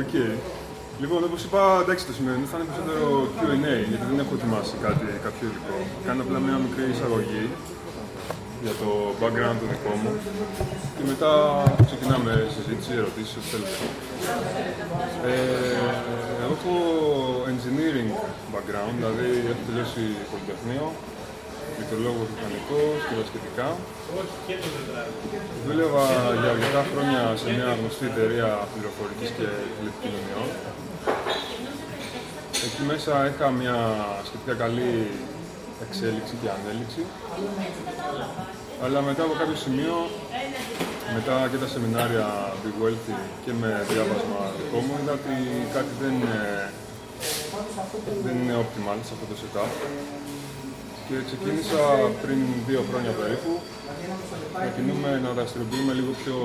Οκ. Λοιπόν, όπως είπα, εντάξει, το σημερινό θα είναι περισσότερο QA, γιατί δεν έχω ετοιμάσει κάτι, κάποιο υλικό. Κάνω απλά μια μικρή εισαγωγή για το background το δικό μου και μετά ξεκινάμε συζήτηση, ερωτήσεις, ό,τι θέλετε. Ε, εγώ έχω engineering background, δηλαδή έχω τελειώσει πολυτεχνείο, ηλεκτρολόγο μηχανικό και τα σχετικά. Δούλευα για αρκετά χρόνια σε μια γνωστή εταιρεία πληροφορικής και τηλεπικοινωνιών. Εκεί μέσα είχα μια σχετικά καλή εξέλιξη και ανέλυξη. Αλλά μετά από κάποιο σημείο, μετά και τα σεμινάρια Big Wealthy και με διάβασμα δικό μου, είδα ότι κάτι δεν είναι, δεν είναι optimal σε αυτό το setup. Και ξεκίνησα πριν δύο χρόνια περίπου να κινούμε να δραστηριοποιούμε λίγο πιο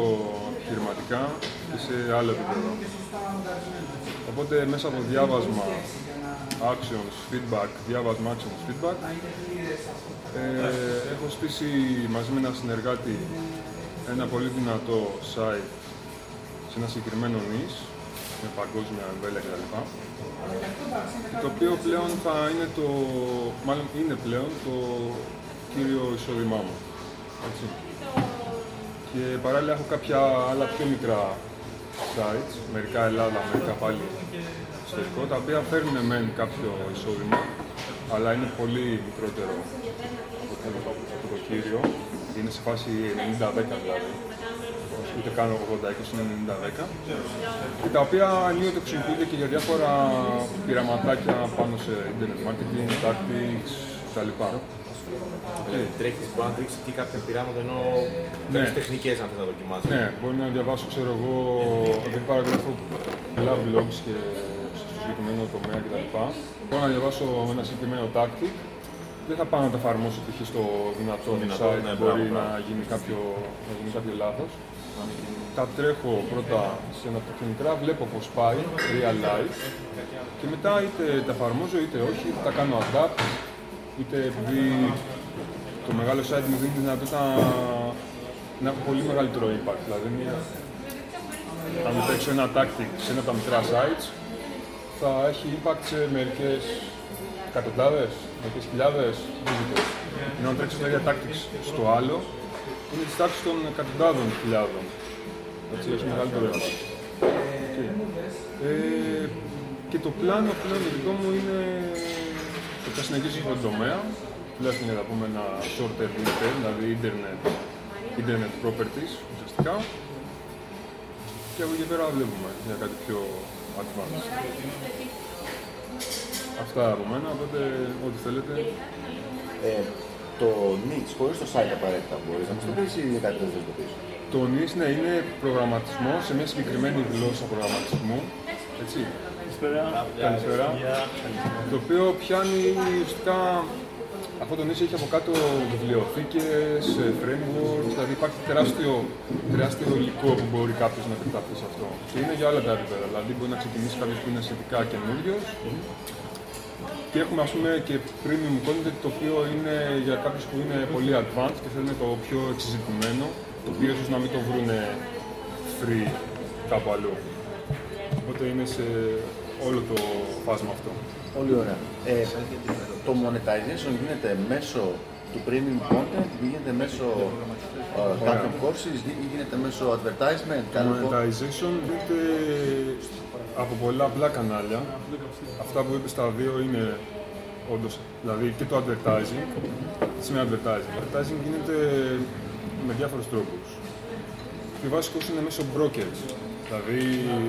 επιχειρηματικά και σε άλλο επίπεδο. Οπότε μέσα από διάβασμα actions, feedback, διάβασμα actions, feedback. Ε, έχω στήσει μαζί με ένα συνεργάτη ένα πολύ δυνατό site σε ένα συγκεκριμένο νης, με παγκόσμια εμβέλεια κτλ. Το οποίο πλέον θα είναι το, μάλλον είναι πλέον το κύριο εισόδημά μου. Έτσι. Και παράλληλα έχω κάποια άλλα πιο μικρά sites, μερικά Ελλάδα, μερικά πάλι εξωτερικό, τα οποία φέρνουν μεν κάποιο εισόδημα, αλλά είναι πολύ μικρότερο από το κύριο. Είναι σε φάση 90-10 δηλαδή. Ούτε καν 80-20, είναι 90-10. Και τα οποία ενίοτε χρησιμοποιούνται και για διάφορα πειραματάκια πάνω σε internet marketing, tactics κτλ. Okay. Τρέχεις, μπορεί να τρέξει και κάποια πειράματα ενώ ναι. τεχνικές αν θες να δοκιμάσεις. Ναι, μπορεί να διαβάσω, ξέρω εγώ, δεν παραγράφω πολλά blogs και συγκεκριμένο τομέα κτλ. Μπορώ να διαβάσω ένα συγκεκριμένο tactic. Δεν θα πάω να το εφαρμόσω π.χ. στο δυνατό, δυνατό site, ναι, μπορεί να, γίνει κάποιο, να γίνει κάποιο λάθος. Τα τρέχω πρώτα σε ένα μικρά, βλέπω πώς πάει, real life, και μετά είτε τα εφαρμόζω είτε όχι, είτε τα κάνω adapt, είτε επειδή το μεγάλο site μου δίνει τη δυνατότητα να έχω πολύ μεγαλύτερο impact. Δηλαδή, αν παίξω ένα tactic σε ένα από τα μικρά sites, θα έχει impact σε μερικές εκατοντάδες, μερικές χιλιάδες visitors. Ενώ αν τρέξει τα ίδια tactics στο άλλο, είναι τη τάξη των εκατοντάδων χιλιάδων. Έτσι, έχει μεγαλύτερο impact. Ε, και το πλάνο πλέον το δικό μου είναι ότι θα συνεχίσει στον τομέα, τουλάχιστον για να πούμε ένα short term δηλαδή internet, internet properties ουσιαστικά. Και από εκεί πέρα βλέπουμε για κάτι πιο advanced. Αυτά από μένα, οπότε ό,τι θέλετε. Ε, το niche χωρίς το site απαραίτητα μπορείς να μας το πεις ή κάτι δεν το πεις; Το niche ναι, είναι προγραμματισμός σε μια συγκεκριμένη γλώσσα προγραμματισμού. Έτσι. Καλησπέρα. Το οποίο πιάνει ουσιαστικά αυτό το νησί έχει από κάτω βιβλιοθήκες, frameworks, δηλαδή υπάρχει τεράστιο, τεράστιο υλικό που μπορεί κάποιος να επιταχθεί σε αυτό. Και είναι για όλα τα επίπεδα. Δηλαδή μπορεί να ξεκινήσει κάποιος που είναι σχετικά καινούριος και έχουμε ας πούμε και premium content το οποίο είναι για κάποιους που είναι πολύ advanced και θέλουν το πιο εξειδικευμένο, το οποίο ίσως να μην το βρουν free κάπου αλλού. Οπότε είναι σε όλο το φάσμα αυτό. Πολύ ωραία. Ε, το monetization γίνεται μέσω του premium content, γίνεται μέσω uh, courses, γίνεται μέσω advertisement. Το monetization γίνεται από πολλά απλά κανάλια. Αυτά που είπες στα δύο είναι όντως, δηλαδή και το advertising. Τι σημαίνει advertising. Advertising γίνεται με διάφορους τρόπους. Και βασικό είναι μέσω brokers. Δηλαδή,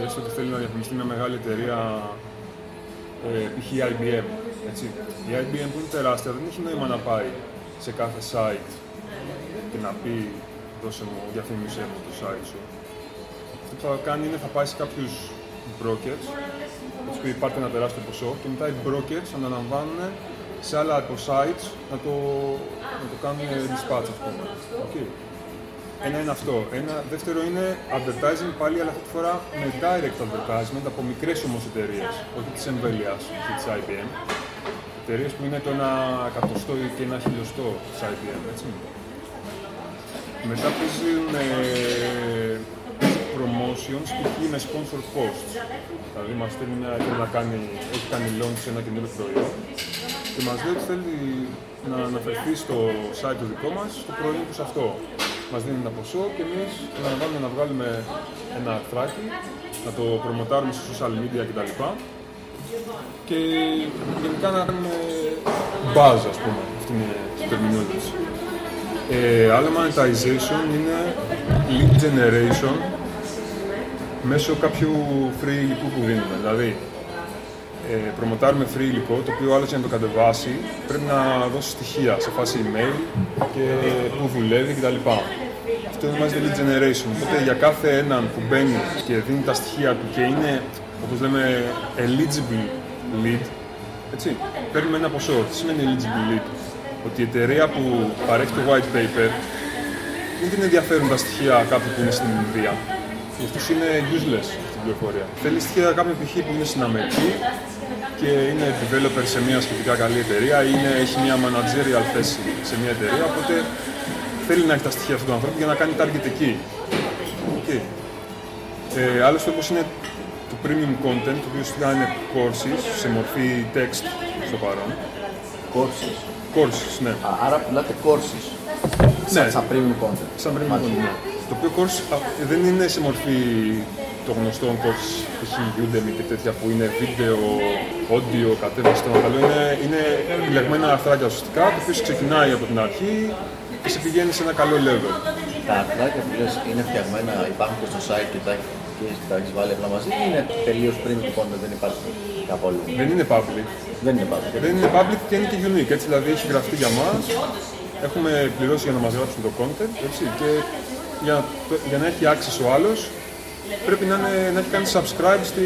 έστω ότι θέλει να διαφημιστεί μια μεγάλη εταιρεία, ε, π.χ. IBM. Έτσι. Η IBM που είναι τεράστια δεν έχει νόημα να πάει σε κάθε site και να πει δώσε μου, διαφήμισε μου το site σου. Αυτό που θα κάνει είναι θα πάει σε κάποιους brokers, έτσι που υπάρχει ένα τεράστιο ποσό και μετά οι brokers αναλαμβάνουν σε άλλα από sites να το, να το κάνουν dispatch, ας πούμε. Okay. Ένα είναι αυτό. Ένα δεύτερο είναι advertising πάλι, αλλά αυτή τη φορά με direct advertisement από μικρές όμως εταιρείες, όχι της εμβέλειας και της IBM. Εταιρείες που είναι το ένα εκατοστό ή και ένα χιλιοστό της IBM, έτσι. Μετά παίζουν promotions, π.χ. με sponsor posts. Δηλαδή μας στέλνει μια θέλει να κάνει, έχει κάνει launch σε ένα καινούριο προϊόν και μας λέει ότι θέλει να αναφερθεί στο site το δικό μας, στο προϊόν τους σε αυτό. Μας δίνει ένα ποσό και εμείς αναλαμβάνουμε να βγάλουμε ένα αρθράκι, να το προμοτάρουμε σε social media κτλ. Και γενικά να κάνουμε buzz, ας πούμε, αυτή είναι η terminology. Ε, άλλο monetization είναι lead generation μέσω κάποιου free υλικού που δίνουμε. Δηλαδή, ε, προμοτάρουμε free υλικό, το οποίο άλλος για να το κατεβάσει πρέπει να δώσει στοιχεία σε φάση email και πού δουλεύει κτλ. Αυτό ονομάζεται lead generation. Οπότε για κάθε έναν που μπαίνει και δίνει τα στοιχεία του και είναι, όπως λέμε, eligible lead, έτσι, παίρνουμε ένα ποσό. Τι σημαίνει eligible lead? Ότι η εταιρεία που παρέχει το white paper δεν την ενδιαφέρουν τα στοιχεία κάποιου που είναι στην Ινδία. Για αυτούς είναι useless αυτή η πληροφορία. Θέλεις στοιχεία κάποιου π.χ. που είναι στην Αμερική και είναι developer σε μια σχετικά καλή εταιρεία ή είναι, έχει μια managerial θέση σε μια εταιρεία, οπότε θέλει να έχει τα στοιχεία αυτού του ανθρώπου για να κάνει target εκεί. Okay. Ε, άλλος τρόπος είναι το premium content, το οποίο ουσιαστικά είναι courses σε μορφή text στο παρόν. Courses. Courses, ναι. Α, άρα πουλάτε courses. Ναι. Σαν, σαν premium content. Σαν premium content, ναι. Το οποίο course α, δεν είναι σε μορφή των γνωστών course, π.χ. Udemy και τέτοια που είναι βίντεο, audio, κατέβαση των καλό. Είναι, είναι επιλεγμένα αρθράκια ουσιαστικά, το οποίο ξεκινάει από την αρχή και σε πηγαίνει σε ένα καλό level. Τα αρθράκια που λες είναι φτιαγμένα, υπάρχουν και στο site και τα, και τα έχεις βάλει απλά μαζί ή είναι τελείως premium content, δεν υπάρχει κάπου αλλού. Δεν είναι public. Δεν είναι public. Δεν είναι public και είναι και unique. Έτσι, δηλαδή έχει γραφτεί για μας. Έχουμε πληρώσει για να μας γράψουν το content. Έτσι, και για, το- για να έχει access ο άλλος, πρέπει να, είναι, να έχει κάνει subscribe στη,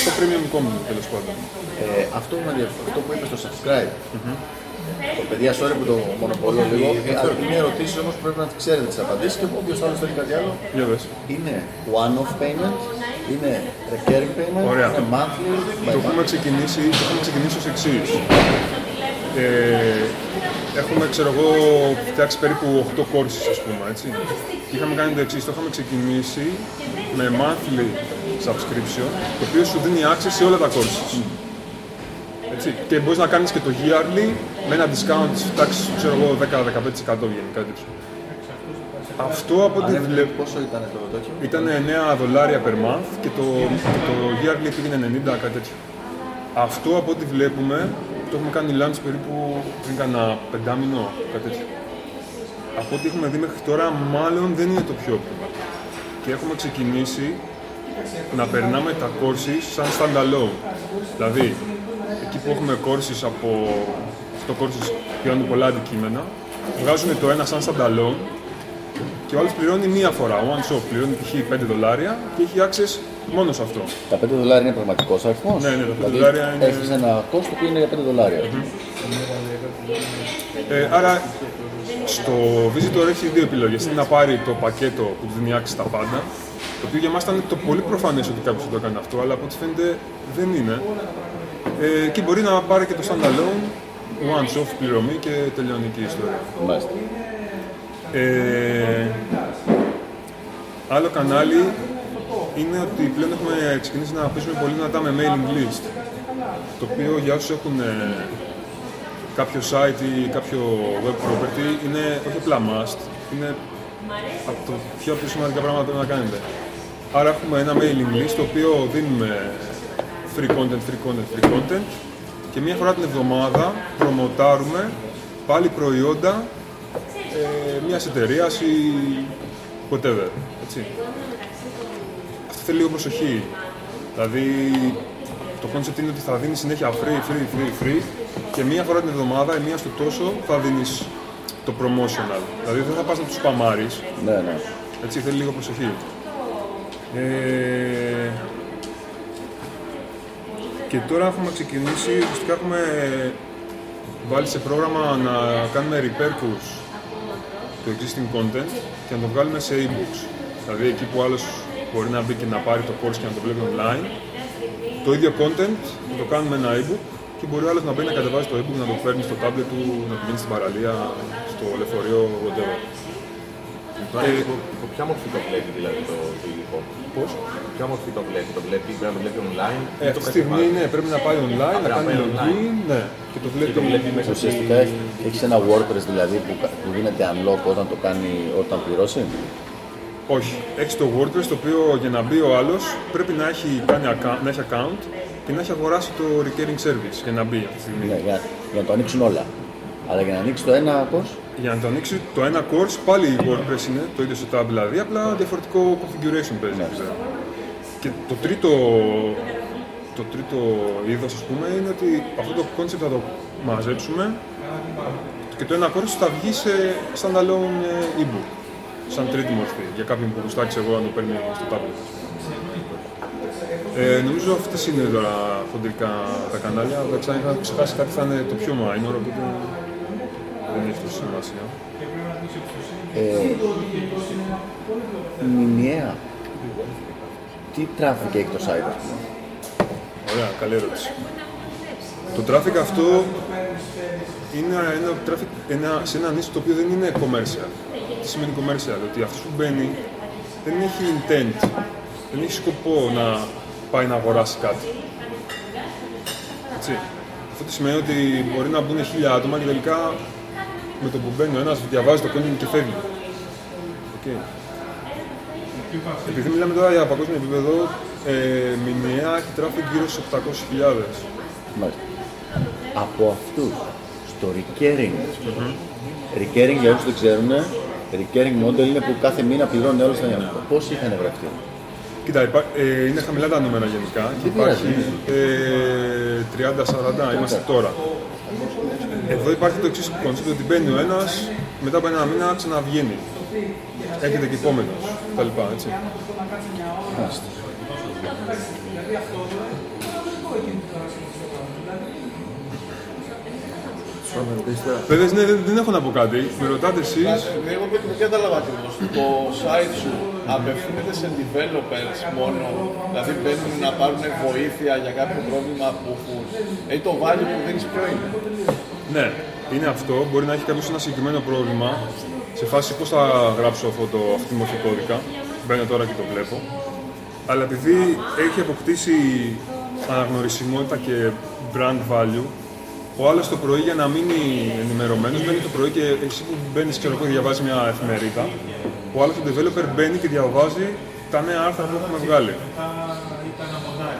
στο premium content τέλος πάντων. Ε, αυτό, με ενδιαφέρει, αυτό που είπες στο subscribe, το παιδιά, sorry που το μονοπολώ λίγο, ε, αλλά είναι ερωτήσεις όμως που πρέπει να τις ξέρετε τις απαντήσεις και όποιος άλλος θέλει κάτι άλλο, Για δες. είναι one-off payment, είναι recurring payment, Ωραία. είναι monthly, by Το month. έχουμε ξεκινήσει, το έχουμε ξεκινήσει ως εξής. Ε, έχουμε, ξέρω εγώ, φτιάξει περίπου 8 courses, ας πούμε, έτσι. Και είχαμε κάνει το εξής, το είχαμε ξεκινήσει με monthly subscription, το οποίο σου δίνει access σε όλα τα courses. Έτσι. Και μπορείς να κάνεις και το yearly με ένα discount της τάξης, ξέρω εγώ, 10-15% βγαίνει, κάτι τέτοιο. Αυτό από ό,τι Ανέβαινε βλέπω πόσο ήταν το τέτοιο; ήταν 9 δολάρια per month και το, και το yearly πήγαινε 90, κάτι τέτοιο. Αυτό από ό,τι βλέπουμε, το έχουμε κάνει launch περίπου πριν κάνα πεντάμινο, κάτι τέτοιο. Από ό,τι έχουμε δει μέχρι τώρα, μάλλον δεν είναι το πιο όπτιμο. Και έχουμε ξεκινήσει να περνάμε τα courses σαν standalone. Δηλαδή, εκεί που έχουμε courses από 8 courses πιάνουν πολλά αντικείμενα, βγάζουμε το ένα σαν standalone και ο άλλος πληρώνει μία φορά, one shot, πληρώνει π.χ. 5 δολάρια και έχει access μόνος σε αυτό. Τα 5 δολάρια είναι πραγματικός αριθμός. Ναι, ναι, τα 5 δολάρια είναι- Έχεις ένα κόστο που είναι για 5 δολάρια. Ε, άρα στο Visitor έχει δύο επιλογές. Είναι να πάρει το πακέτο που του δίνει access στα πάντα, το οποίο για μας ήταν το πολύ προφανές ότι κάποιος θα το έκανε αυτό, αλλά από ό,τι φαίνεται δεν είναι. Ε, και μπορεί να πάρει και το standalone, one shot πληρωμή και τελειώνει και η ιστορία. Μάλιστα. Ε, άλλο κανάλι είναι ότι πλέον έχουμε ξεκινήσει να παίζουμε πολύ δυνατά με mailing list. Το οποίο για όσους έχουν ε, κάποιο site ή κάποιο web property είναι όχι απλά must, είναι από το πιο πιο σημαντικά πράγματα που πρέπει να κάνετε. Άρα έχουμε ένα mailing list το οποίο δίνουμε free content, free content, free content και μία φορά την εβδομάδα προμοτάρουμε πάλι προϊόντα ε, μιας εταιρείας ή whatever. Έτσι. Αυτό θέλει λίγο προσοχή. Δηλαδή, το concept είναι ότι θα δίνει συνέχεια free, free, free, free και μία φορά την εβδομάδα ή μία στο τόσο θα δίνεις το promotional. Δηλαδή δεν θα πας να τους σπαμάρεις, Ναι, ναι. έτσι θέλει λίγο προσοχή. Ε, και τώρα έχουμε ξεκινήσει, ουσιαστικά έχουμε βάλει σε πρόγραμμα να κάνουμε repair course του existing content και να το βγάλουμε σε e-books. Δηλαδή εκεί που άλλος μπορεί να μπει και να πάρει το course και να το βλέπει online, το ίδιο content να το κάνουμε ένα e-book και μπορεί ο άλλος να μπει να κατεβάζει το e-book, να το παίρνει στο tablet του, να πηγαίνει στην παραλία, στο λεωφορείο, whatever. Ε, υπό ποια μορφή το βλέπει δηλαδή το, το υλικό. Πώς; Ποια μορφή το βλέπει, το βλέπει, πρέπει να το βλέπει online. Ε, αυτή τη στιγμή ναι, πρέπει να πάει online, να κάνει login ναι, και το βλέπει, Και το βλέπει μέσα Ουσιαστικά έχεις ένα WordPress δηλαδή που, που γίνεται unlock όταν το κάνει, όταν πληρώσει; Όχι. Έχει το WordPress το οποίο για να μπει ο άλλος πρέπει να έχει, κάνει account, να έχει account και να έχει αγοράσει το recurring service για να μπει αυτή τη στιγμή. Ναι, για, για να το ανοίξουν όλα. Αλλά για να ανοίξει το ένα course, Για να το ανοίξει το ένα course πάλι η WordPress είναι το ίδιο setup δηλαδή, απλά διαφορετικό configuration παίζει. βέβαια. Και το τρίτο, το τρίτο είδος ας πούμε είναι ότι αυτό το concept θα το μαζέψουμε και το ένα course θα βγει σε standalone ε, e-book, σαν τρίτη μορφή, για κάποιον που γουστάξει εγώ να το παίρνει στο tablet. ας πούμε. Ε, νομίζω αυτές είναι τώρα χοντρικά τα κανάλια. Δεν ξέρω αν είχα ξεχάσει κάτι θα είναι το πιο minor, οπότε δεν έχει τόσο σημασία. ε, μηνιαία, τι traffic έχει το site, ας πούμε; Ωραία, καλή ερώτηση. Το traffic αυτό είναι ένα traffic ένα, σε ένα νήσο το οποίο δεν είναι commercial. Τι σημαίνει commercial, ότι αυτός που μπαίνει δεν έχει intent, δεν έχει σκοπό να πάει να αγοράσει κάτι. Έτσι. Αυτό τι σημαίνει ότι μπορεί να μπουν χίλια άτομα και τελικά με το που μπαίνει ο ένας διαβάζει το content και φεύγει. Οκ. Επειδή μιλάμε τώρα για παγκόσμιο επίπεδο, ε, μηνιαία έχει traffic γύρω στους 800.000. Μάλιστα. Από αυτούς, στο recurring, recurring για όσους δεν ξέρουν, recurring model είναι που κάθε μήνα πληρώνει όλους τα νέα. Πώς είχαν γραφτεί. Κοίτα, υπά- ε, είναι χαμηλά τα νούμερα γενικά και Δεν πειράζει. υπάρχει ε, 30-40, είμαστε τώρα. Εδώ υπάρχει το εξής concept ότι μπαίνει ο ένας, μετά από ένα μήνα ξαναβγαίνει. Έρχεται και επόμενος κτλ. Έτσι. Μάλιστα. Παιδιά, ναι, δεν, δεν έχω να πω κάτι. Με ρωτάτε εσείς. Εγώ δεν δεν κατάλαβα ακριβώς. Το site σου απευθύνεται σε developers μόνο, δηλαδή μπαίνουν να πάρουν βοήθεια για κάποιο πρόβλημα που έχουν. Ε, το value που δίνεις ποιο είναι. Ναι, είναι αυτό. Μπορεί να έχει κάποιος ένα συγκεκριμένο πρόβλημα σε φάση πώς θα γράψω αυτό το, αυτή τη μορφή κώδικα. Μπαίνω τώρα και το βλέπω. Αλλά επειδή έχει αποκτήσει αναγνωρισιμότητα και brand value, ο άλλος το πρωί για να μείνει ενημερωμένος μπαίνει το πρωί και εσύ που μπαίνεις και διαβάζεις μια εφημερίδα, ο άλλος ο developer μπαίνει και διαβάζει τα νέα άρθρα που έχουμε βγάλει.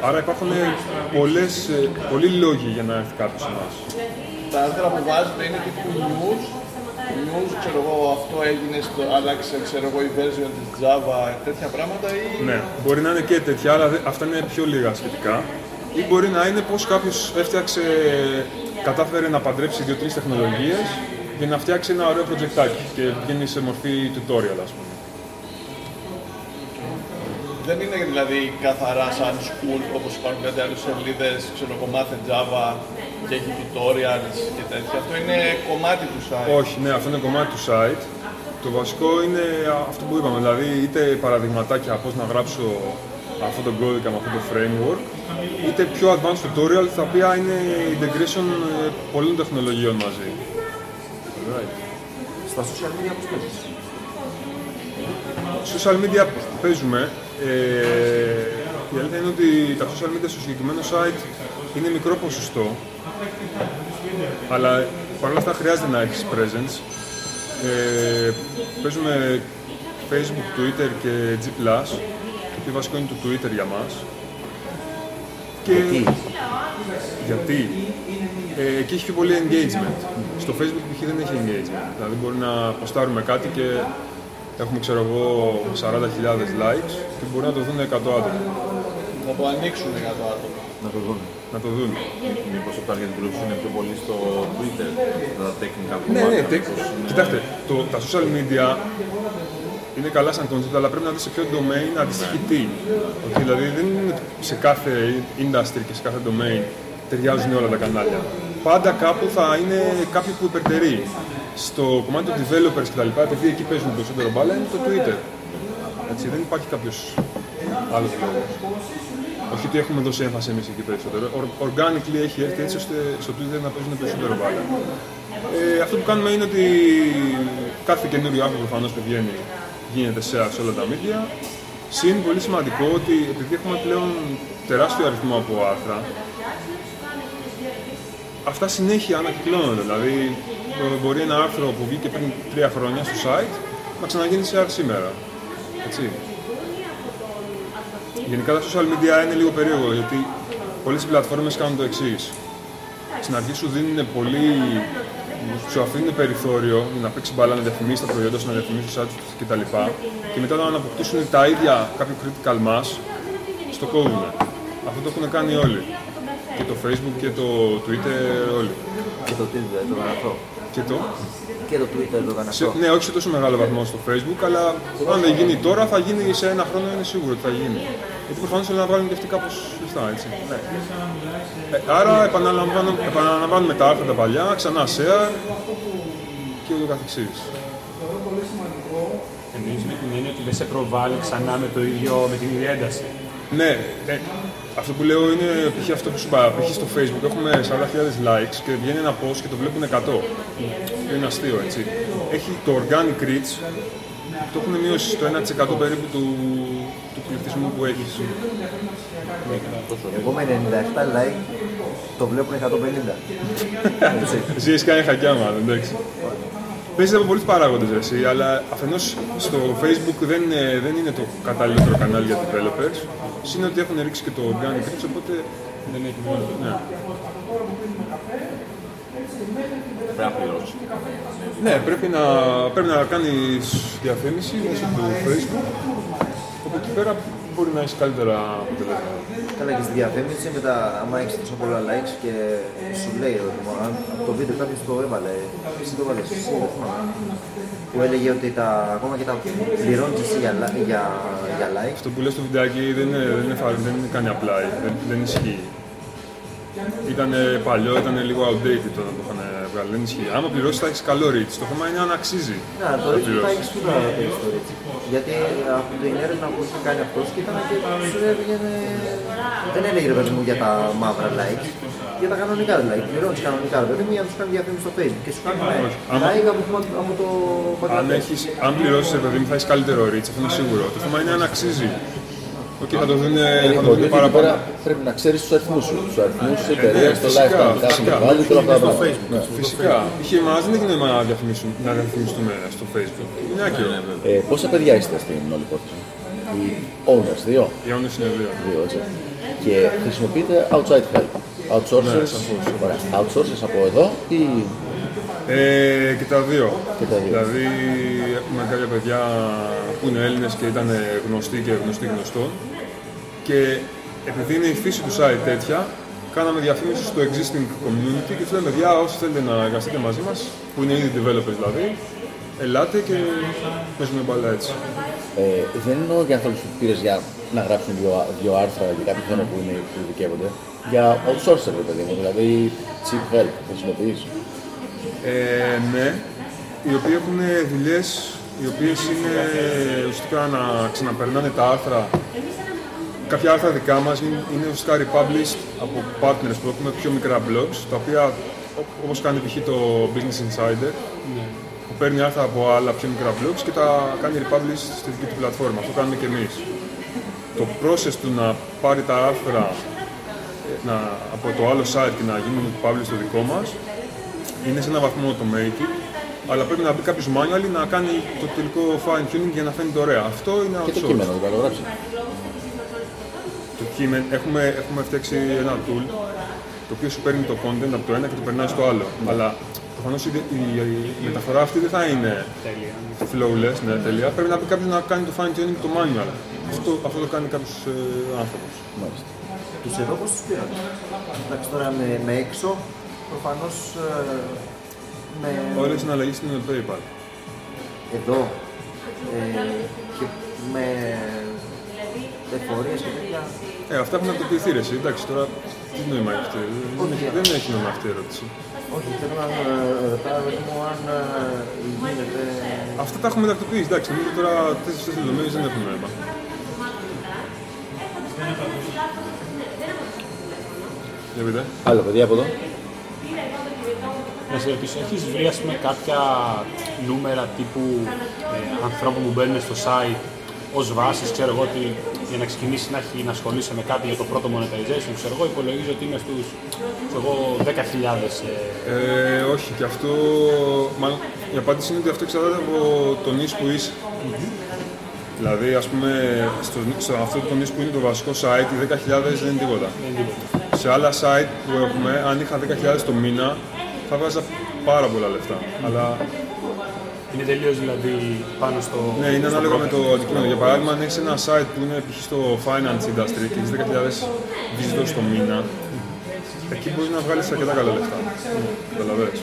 Άρα υπάρχουν πολλές, ε, πολλοί λόγοι για να έρθει κάποιος σε εμάς. Τα άρθρα που βάζετε είναι τύπου news. News, ξέρω εγώ, αυτό έγινε, στο, άλλαξε, ξέρω εγώ, η version της Java, τέτοια πράγματα ή... Ναι, μπορεί να είναι και τέτοια, αλλά δε- αυτά είναι πιο λίγα σχετικά. Ή μπορεί να είναι πως κάποιος έφτιαξε, κατάφερε να παντρέψει δύο-τρεις τεχνολογίες για να φτιάξει ένα ωραίο προτζεκτάκι και βγαίνει σε μορφή tutorial, ας πούμε. Δεν είναι δηλαδή καθαρά σαν school, όπως υπάρχουν κάτι άλλες σελίδες, ξέρω εγώ, μάθε Java και έχει tutorials και τέτοια. Αυτό είναι κομμάτι του site. Όχι, ναι, αυτό είναι κομμάτι του site. Το βασικό είναι αυτό που είπαμε, δηλαδή είτε παραδειγματάκια πώς να γράψω αυτό το κώδικα με αυτό το framework, είτε πιο advanced tutorial, τα οποία είναι integration ε, πολλών τεχνολογιών μαζί. Right. Στα social media πώς παίζεις; Social media παίζουμε. Ε, η αλήθεια είναι ότι τα social media στο συγκεκριμένο site είναι μικρό ποσοστό, αλλά παρόλα αυτά χρειάζεται να έχεις presence. Ε, παίζουμε Facebook, Twitter και G+. Το πιο βασικό είναι το Twitter για μας. Και Γιατί, γιατί; Ε, εκεί έχει πιο πολύ engagement. Στο Facebook π.χ. δεν έχει engagement. Δηλαδή μπορεί να ποστάρουμε κάτι και έχουμε ξέρω εγώ 40.000 likes και μπορεί να το δουν 100 άτομα. Να το ανοίξουν για το άτομο. Να το δουν. Να το δουν. Μήπως το target group σου είναι πιο πολύ στο Twitter, τα technical Ναι, κομμάτια. ναι, τε- μήπως είναι- κοιτάξτε, το, τα social media είναι καλά σαν concept, αλλά πρέπει να δεις σε ποιο domain αντιστοιχεί τι. Ότι δηλαδή δεν είναι ότι σε κάθε industry και σε κάθε domain ταιριάζουν όλα τα κανάλια. Πάντα κάπου θα είναι κάποιο που υπερτερεί. Στο κομμάτι των developers και τα λοιπά, επειδή εκεί παίζουν περισσότερο μπάλα, είναι το Twitter. Έτσι, δεν υπάρχει κάποιος άλλος λόγος. Όχι ότι έχουμε δώσει έμφαση εμείς εκεί περισσότερο. Or- organically έχει έρθει έτσι ώστε στο Twitter να παίζουν περισσότερο μπάλα. Ε, αυτό που κάνουμε είναι ότι κάθε καινούριο άνθρωπο προφανώς που βγαίνει γίνεται σε, σε όλα τα media. Συν πολύ σημαντικό ότι επειδή έχουμε πλέον τεράστιο αριθμό από άρθρα, αυτά συνέχεια ανακυκλώνονται. Δηλαδή, μπο- μπορεί ένα άρθρο που βγήκε πριν τρία χρόνια στο site να ξαναγίνει σε άρθρο σήμερα. Έτσι. Γενικά τα social media είναι λίγο περίεργο γιατί πολλές πλατφόρμες κάνουν το εξής. Στην αρχή σου δίνουν πολύ. Σου αφήνουν περιθώριο για να παίξει μπάλα να διαφημίσει τα προϊόντα σου, να διαφημίσεις το site σου κτλ. Και μετά όταν αποκτήσουν τα ίδια κάποιο critical mass, στο κόβουν. Αυτό το έχουν κάνει όλοι. Και το Facebook και το Twitter όλοι. Και το Twitter το έκανε αυτό. Και το; Και το Twitter το έκανε Σε, ναι, όχι σε τόσο μεγάλο βαθμό στο Facebook, αλλά αν δεν γίνει τώρα, θα γίνει σε ένα χρόνο, είναι σίγουρο ότι θα γίνει. Γιατί προφανώς θέλουν να βγάλουν και αυτοί κάπως λεφτά, έτσι. Ε, άρα επαναλαμβάνω- επαναλαμβάνουμε τα άρθρα τα παλιά, ξανά share και ούτω καθεξής. Εννοείς με την έννοια ότι δεν σε προβάλλει ξανά με, το ίδιο, με την ίδια ένταση. Ναι, ε, αυτό που λέω είναι π.χ. αυτό που σου είπα. Π.χ. στο Facebook έχουμε 40.000 likes και βγαίνει ένα post και το βλέπουν 100. Είναι αστείο, έτσι. Έχει το organic reach, το έχουν μείωσει στο 1% περίπου του, του πληθυσμού που έχει. Εγώ με 97 like το βλέπουν 150. Έτσι. Εσύ έχεις κάνει χακιά, μάλλον, εντάξει. Παίζεις από πολλούς παράγοντες, εσύ, αλλά αφενός στο Facebook δεν είναι, δεν είναι το καταλληλότερο κανάλι για developers. Συν ότι έχουν ρίξει και το organic reach, οπότε Δεν έχει μόνο. ναι. Πρέπει να πληρώσει. Ναι, πρέπει να, πρέπει να κάνεις διαφήμιση μέσω του Facebook. Από εκεί πέρα μπορεί να έχεις καλύτερα αποτελέσματα. Καλά και στη διαφήμιση μετά, άμα έχεις τόσο πολλά likes και σου λέει ότι μόνο αν το βίντεο κάποιος το έβαλε, εσύ το έβαλες, εσύ δεν θυμάμαι. Που έλεγε ότι τα, ακόμα και τα πληρώνεις εσύ για, li- για, για like. Αυτό που λες στο βιντεάκι δεν είναι, δεν είναι, φα- δεν είναι κάνει απλά, δεν, δεν ισχύει. Ήταν παλιό, ήταν λίγο outdated όταν το είχαν βγάλει, δεν ισχύει. Άμα πληρώσεις θα έχεις καλό reach. Το θέμα είναι αν αξίζει. Να, το να reach πληρώσεις. θα έχεις σίγουρα να πεις το reach. Γιατί από την έρευνα που είχε κάνει αυτός και ήταν και σου έβγαινε... Δεν έλεγε ρε παιδί μου για τα μαύρα likes, για τα κανονικά δηλαδή. Πληρώνεις κανονικά ρε παιδί μου για να τους κάνεις διαφήμιση στο facebook και σου κάνουν Άμα- like από, από το Αν, Bangladesh. έχεις, αν πληρώσεις, παιδί μου, θα έχεις καλύτερο reach, αυτό είναι σίγουρο. Το θέμα είναι αν αξίζει. Οκ, θα το δουν, θα το δουν Εκεί παραπάνω. πέρα πρέπει να ξέρεις τους αριθμούς σου. Τους αριθμούς τη εταιρεία, το φυσικά, lifetime, κάθε φυσικά. μεγάλη και όλα αυτά τα πράγματα. Ναι. Φυσικά. Είχε εμάς δεν έχει νόημα να διαφημίσουν- να διαφημιστούμε στο Facebook. Είναι άκυρο. Ε, πόσα παιδιά είστε στην όλη υπόθεση; Οι owners, δύο. Οι όνες είναι δύο. δύο έτσι. Και χρησιμοποιείτε outside help. Outsourcers, σαφώς. ωραία. outsourcers από εδώ ή Ε, και τα δύο. Και τα δύο. Δηλαδή έχουμε κάποια παιδιά που είναι Έλληνες και ήταν γνωστοί και γνωστοί γνωστών. Και επειδή είναι η φύση του site τέτοια, κάναμε διαφήμιση στο existing community και τους λέμε παιδιά όσοι θέλετε να εργαστείτε μαζί μας, που είναι ήδη developers δηλαδή, ελάτε και παίζουμε μπαλά έτσι. ε, δεν εννοώ για ανθρώπου που πήρες για να γράψουν δύο, δύο άρθρα για κάποιο θέμα που, είναι, που ειδικεύονται. Για outsourcer, ρε παιδί μου, δηλαδή cheap help χρησιμοποιείς. Ε, ναι, οι οποίοι έχουν δουλειές οι οποίες είναι ουσιαστικά να ξαναπερνάνε τα άρθρα. Κάποια άρθρα δικά μας είναι ουσιαστικά republished από partners που έχουμε πιο μικρά blogs, τα οποία όπως κάνει π.χ. το Business Insider, που παίρνει άρθρα από άλλα πιο μικρά blogs και τα κάνει republish στη δική του πλατφόρμα. Αυτό κάνουμε και εμείς. Το process του να πάρει τα άρθρα ε, να, από το άλλο site και να γίνουν publish στο δικό μας είναι σε έναν βαθμό automated, αλλά πρέπει να μπει κάποιος manually να κάνει το τελικό fine tuning για να φαίνεται ωραία. Αυτό είναι Και το outsourced. κείμενο δεν θα το γράψει. Το κείμενο, έχουμε, έχουμε φτιάξει ένα tool το οποίο σου παίρνει το content από το ένα και το περνάει στο άλλο. Αλλά προφανώς η, η, η μεταφορά αυτή δεν θα είναι flawless, ναι, τελεία. Πρέπει να μπει κάποιος να κάνει το fine tuning το manual. Αυτό, αυτό το κάνει κάποιος ε, άνθρωπος. Μάλιστα. Τους εδώ πώς τους πήρατε; Εντάξει τώρα με, με έξω, προφανώς ε, με Όλε οι συναλλαγέ είναι με PayPal. εδώ ε, και με εφορίες και τέτοια. Ε, αυτά έχουν αυτοποιηθεί ρε, εσύ. εντάξει τώρα τι νόημα έχει αυτή; Δεν, έχει- δεν έχει νόημα αυτή η ερώτηση. Όχι, θέλω να ε, ρωτάω παιδί μου αν ε, γίνεται... Αυτά τα έχουμε τακτοποιήσει. Εντάξει, νομίζω τώρα τέτοιε δεδομένε δεν έχουν νόημα. Για πείτε. Άλλο παιδιά από εδώ. Να σε ρωτήσω, έχεις βρει ας πούμε, κάποια νούμερα τύπου ε, ανθρώπων που μπαίνουν στο site ως βάσης, ξέρω εγώ ότι για να ξεκινήσει να, έχει, να ασχολείσαι με κάτι για το πρώτο monetization, ξέρω εγώ, υπολογίζω ότι είναι στους ξέρω εγώ, 10.000 ε, Ε, όχι, και αυτό. Μάλλον η απάντηση είναι ότι αυτό εξαρτάται από τον νης που είσαι. Δηλαδή, ας πούμε, στο, στο αυτό το νης που είναι το βασικό site, οι 10.000 δεν είναι τίποτα. Σε άλλα site που έχουμε, αν είχα 10.000 το μήνα, θα βάζα πάρα πολλά λεφτά. Αλλά είναι τελείως δηλαδή πάνω στο. ναι, είναι στο ανάλογα με profile. το αντικείμενο. Για παράδειγμα, αν έχεις ένα site που είναι π.χ. στο finance industry και έχεις 10.000 visitors το μήνα, εκεί μπορείς να βγάλεις αρκετά καλά λεφτά. Καταλαβαίνεις.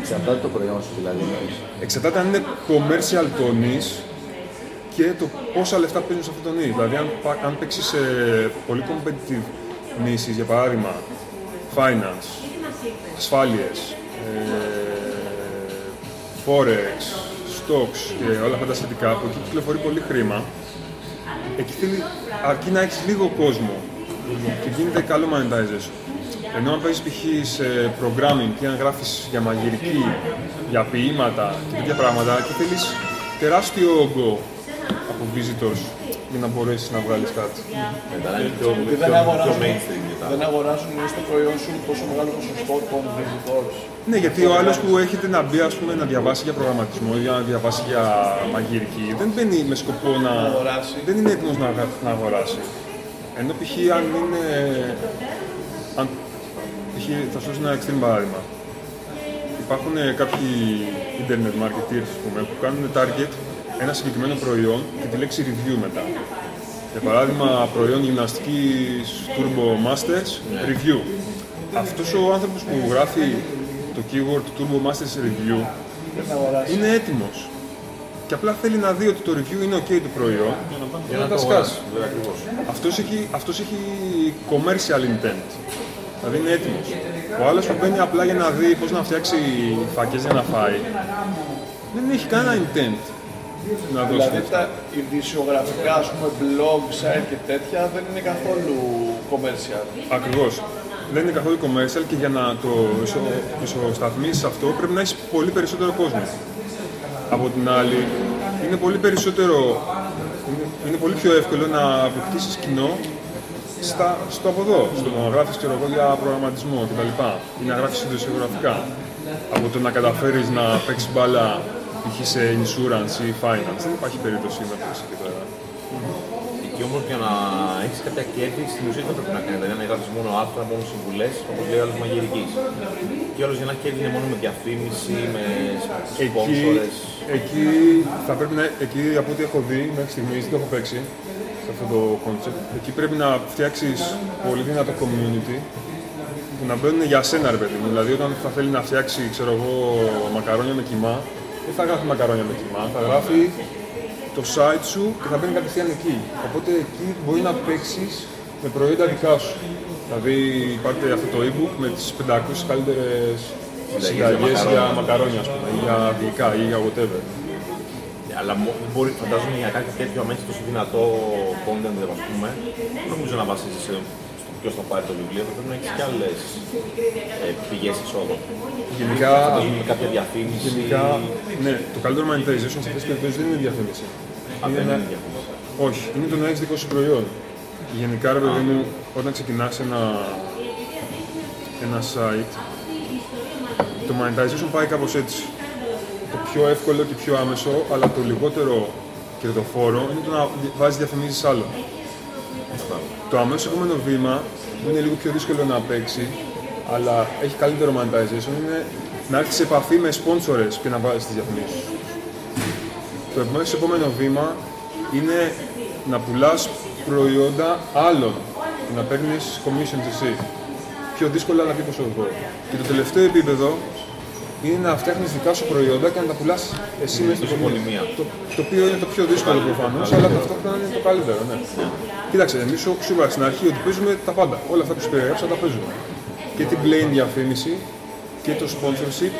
Εξαρτάται το προϊόν σου δηλαδή. εννοείς. Εξαρτάται αν είναι commercial το niche και το πόσα λεφτά παίζουν σε αυτό το niche. Δηλαδή, αν, πα- αν παίξεις σε πολύ competitive niches, για παράδειγμα, finance, ασφάλειες, ε, forex, stocks και όλα αυτά τα σχετικά, που εκεί κυκλοφορεί πολύ χρήμα, εκεί θέλει, αρκεί να έχεις λίγο κόσμο και γίνεται καλό monetization. Ενώ αν παίζεις π.χ. σε programming ή αν γράφεις για μαγειρική, για ποίηματα και τέτοια πράγματα, εκεί θέλεις τεράστιο όγκο από visitors για να μπορέσεις να βγάλεις κάτι. Μετά είναι πιο, Και πιο, δεν πιο αγοράζουν, mainstream μετά. δεν αγοράζουν στο προϊόν σου τόσο μεγάλο ποσοστό των visitors. Ναι, γιατί ο άλλος που έχετε να μπει ας πούμε, να διαβάσει για προγραμματισμό ή να διαβάσει για μαγειρική, δεν μπαίνει με σκοπό να. αγοράσει. Δεν είναι έτοιμος να, αγα- να αγοράσει. Ενώ π.χ. αν είναι. Αν, π.χ. θα σου δώσω ένα extreme παράδειγμα. Υπάρχουν ε, κάποιοι internet marketers ας πούμε, που κάνουν target ένα συγκεκριμένο προϊόν και τη λέξη review μετά. Για παράδειγμα, προϊόν γυμναστικής Turbo Masters Review. Αυτός ο άνθρωπος που γράφει το keyword Turbo Masters Review Δεν θα αγοράσει. είναι έτοιμος. Και απλά θέλει να δει ότι το review είναι ok το προϊόν για να τα σκάσει. αγοράσει. Βέβαια, ακριβώς. Αυτός έχει, αυτός έχει commercial intent. Δηλαδή είναι έτοιμος. Ο άλλος που μπαίνει απλά για να δει πώς να φτιάξει φακές για να φάει, δεν έχει κανένα intent να δώσει. Δηλαδή τα ειδησιογραφικά, ας πούμε, blog, site και τέτοια δεν είναι καθόλου commercial. Ακριβώς. Δεν είναι καθόλου commercial και για να το ισο- ισοσταθμίσεις αυτό πρέπει να έχεις πολύ περισσότερο κόσμο. Από την άλλη, είναι πολύ περισσότερο, είναι, είναι πολύ πιο εύκολο να αποκτήσεις κοινό στα, στο από εδώ, στο να γράφεις ξέρω εγώ, για προγραμματισμό κτλ. ή να γράφεις ειδησιογραφικά. Από το να καταφέρεις να παίξεις μπάλα π.χ. σε insurance ή finance. Δεν υπάρχει περίπτωση να παίξεις εκεί πέρα. Εκεί όμως για να έχεις κάποια κέρδη στην ουσία δεν πρέπει να κάνει. Δηλαδή να γράφεις μόνο άρθρα, μόνο συμβουλές, όπως λέει ο άλλος μαγειρικής. Και όλος για να κέρδη είναι μόνο με διαφήμιση, με Εκεί, σπόνσορε. εκεί θα πρέπει να. Εκεί από ό,τι έχω δει μέχρι στιγμής, δεν το έχω παίξει σε αυτό το concept. Εκεί πρέπει να φτιάξεις πολύ δυνατό community που να μπαίνουν για σένα, ρε παιδί μου. Δηλαδή, όταν θα θέλει να φτιάξει, ξέρω εγώ, μακαρόνια με κοιμά, δεν θα γράφει μακαρόνια με κοιμά, θα γράφει το site σου και θα μπαίνει κατευθείαν εκεί. Οπότε εκεί μπορεί να παίξεις με προϊόντα δικά σου. Δηλαδή, υπάρχει αυτό το e-book με τις 500 καλύτερες συνταγές για για μακαρόνια, ας πούμε, ή για γλυκά ή για whatever. Αλλά μο- μπορεί, φαντάζομαι για κάτι τέτοιο αμέσως τόσο δυνατό content, ας πούμε, δεν νομίζω να βασίζεσαι στο ποιος θα πάρει το βιβλίο, θα πρέπει να έχεις και άλλες ε, πηγές εισόδων. Γενικά, Φαντάζομαι με κάποια διαφήμιση. γενικά, ναι, το καλύτερο monetization σε αυτές τις περιπτώσεις δεν είναι η διαφήμιση. Α, Είναι δεν να- είναι διαφήμιση. Όχι, είναι το να έχεις δικό σου προϊόν. Γενικά, ρε παιδί μου, όταν ξεκινάς ένα, ένα site, το monetization πάει κάπως έτσι. Το πιο εύκολο και πιο άμεσο, αλλά το λιγότερο κερδοφόρο είναι το να βάζεις διαφημίσεις άλλων. Το αμέσως επόμενο βήμα που είναι λίγο πιο δύσκολο να παίξει, αλλά έχει καλύτερο monetization, είναι να έρθεις σε επαφή με sponsors και να βάζεις τις διαφημίσεις. Το αμέσως επόμενο βήμα είναι να πουλάς προϊόντα άλλων και να παίρνεις commissions εσύ. Πιο δύσκολο αλλά πιο προσωπικό. Και το τελευταίο επίπεδο είναι να φτιάχνεις δικά σου προϊόντα και να τα πουλάς εσύ μέσα στο community. πολυμία. Το, το οποίο είναι το πιο δύσκολο προφανώς, αλλά ταυτόχρονα είναι το καλύτερο. Ναι. Κοίταξε, εμείς σου είπα στην αρχή ότι παίζουμε τα πάντα. Όλα αυτά που σου περιέγραψα τα παίζουμε. Και την plain διαφήμιση και το sponsorship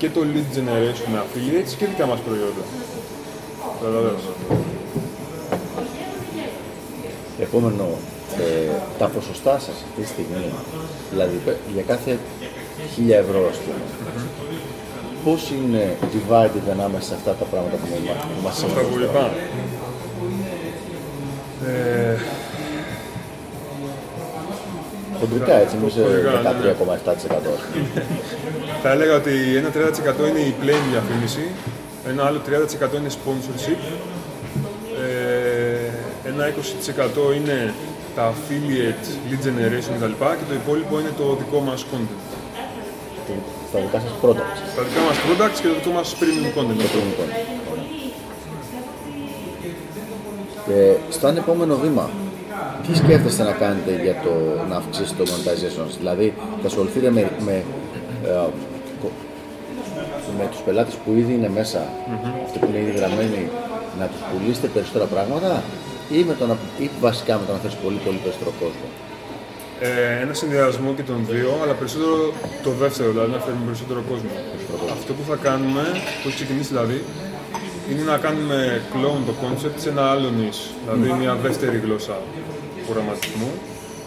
και το lead generation με affiliates και δικά μας προϊόντα. Καταλαβαίνεις. Επόμενο, ε, τα ποσοστά σας αυτή τη στιγμή, δηλαδή πε- για κάθε 1000 ευρώ, ας πούμε. Πώς είναι divided ανάμεσα σε αυτά τα πράγματα που μα- που μας Αυτά που είπα. Ε, Χοντρικά έτσι, μην σε Χοντρικά, ναι, ναι. 13,7%. ας πούμε. θα έλεγα ότι ένα 30% είναι η plain διαφήμιση, ένα άλλο 30% είναι sponsorship, ε, ένα 20% είναι τα affiliate, lead generation κτλ. Και το υπόλοιπο είναι το δικό μας content. Και Στα δικά σας products. Τα δικά μας products και το δικό μας premium content. το ελληνικό. Και στον επόμενο βήμα, τι σκέφτεστε να κάνετε για το να αυξήσετε το monetization, δηλαδή θα ασχοληθείτε με, με, ε, κο- με τους πελάτες που ήδη είναι μέσα, αυτοί που είναι ήδη γραμμένοι, να τους πουλήσετε περισσότερα πράγματα ή, με το να, ή βασικά με το να θες πολύ πολύ περισσότερο κόσμο; Ε, ένα συνδυασμό και των δύο, αλλά περισσότερο το δεύτερο, δηλαδή να φέρουμε περισσότερο κόσμο. Αυτό που θα κάνουμε, που έχει ξεκινήσει δηλαδή, είναι να κάνουμε clone το concept σε ένα άλλο νης, δηλαδή μια δεύτερη γλώσσα προγραμματισμού,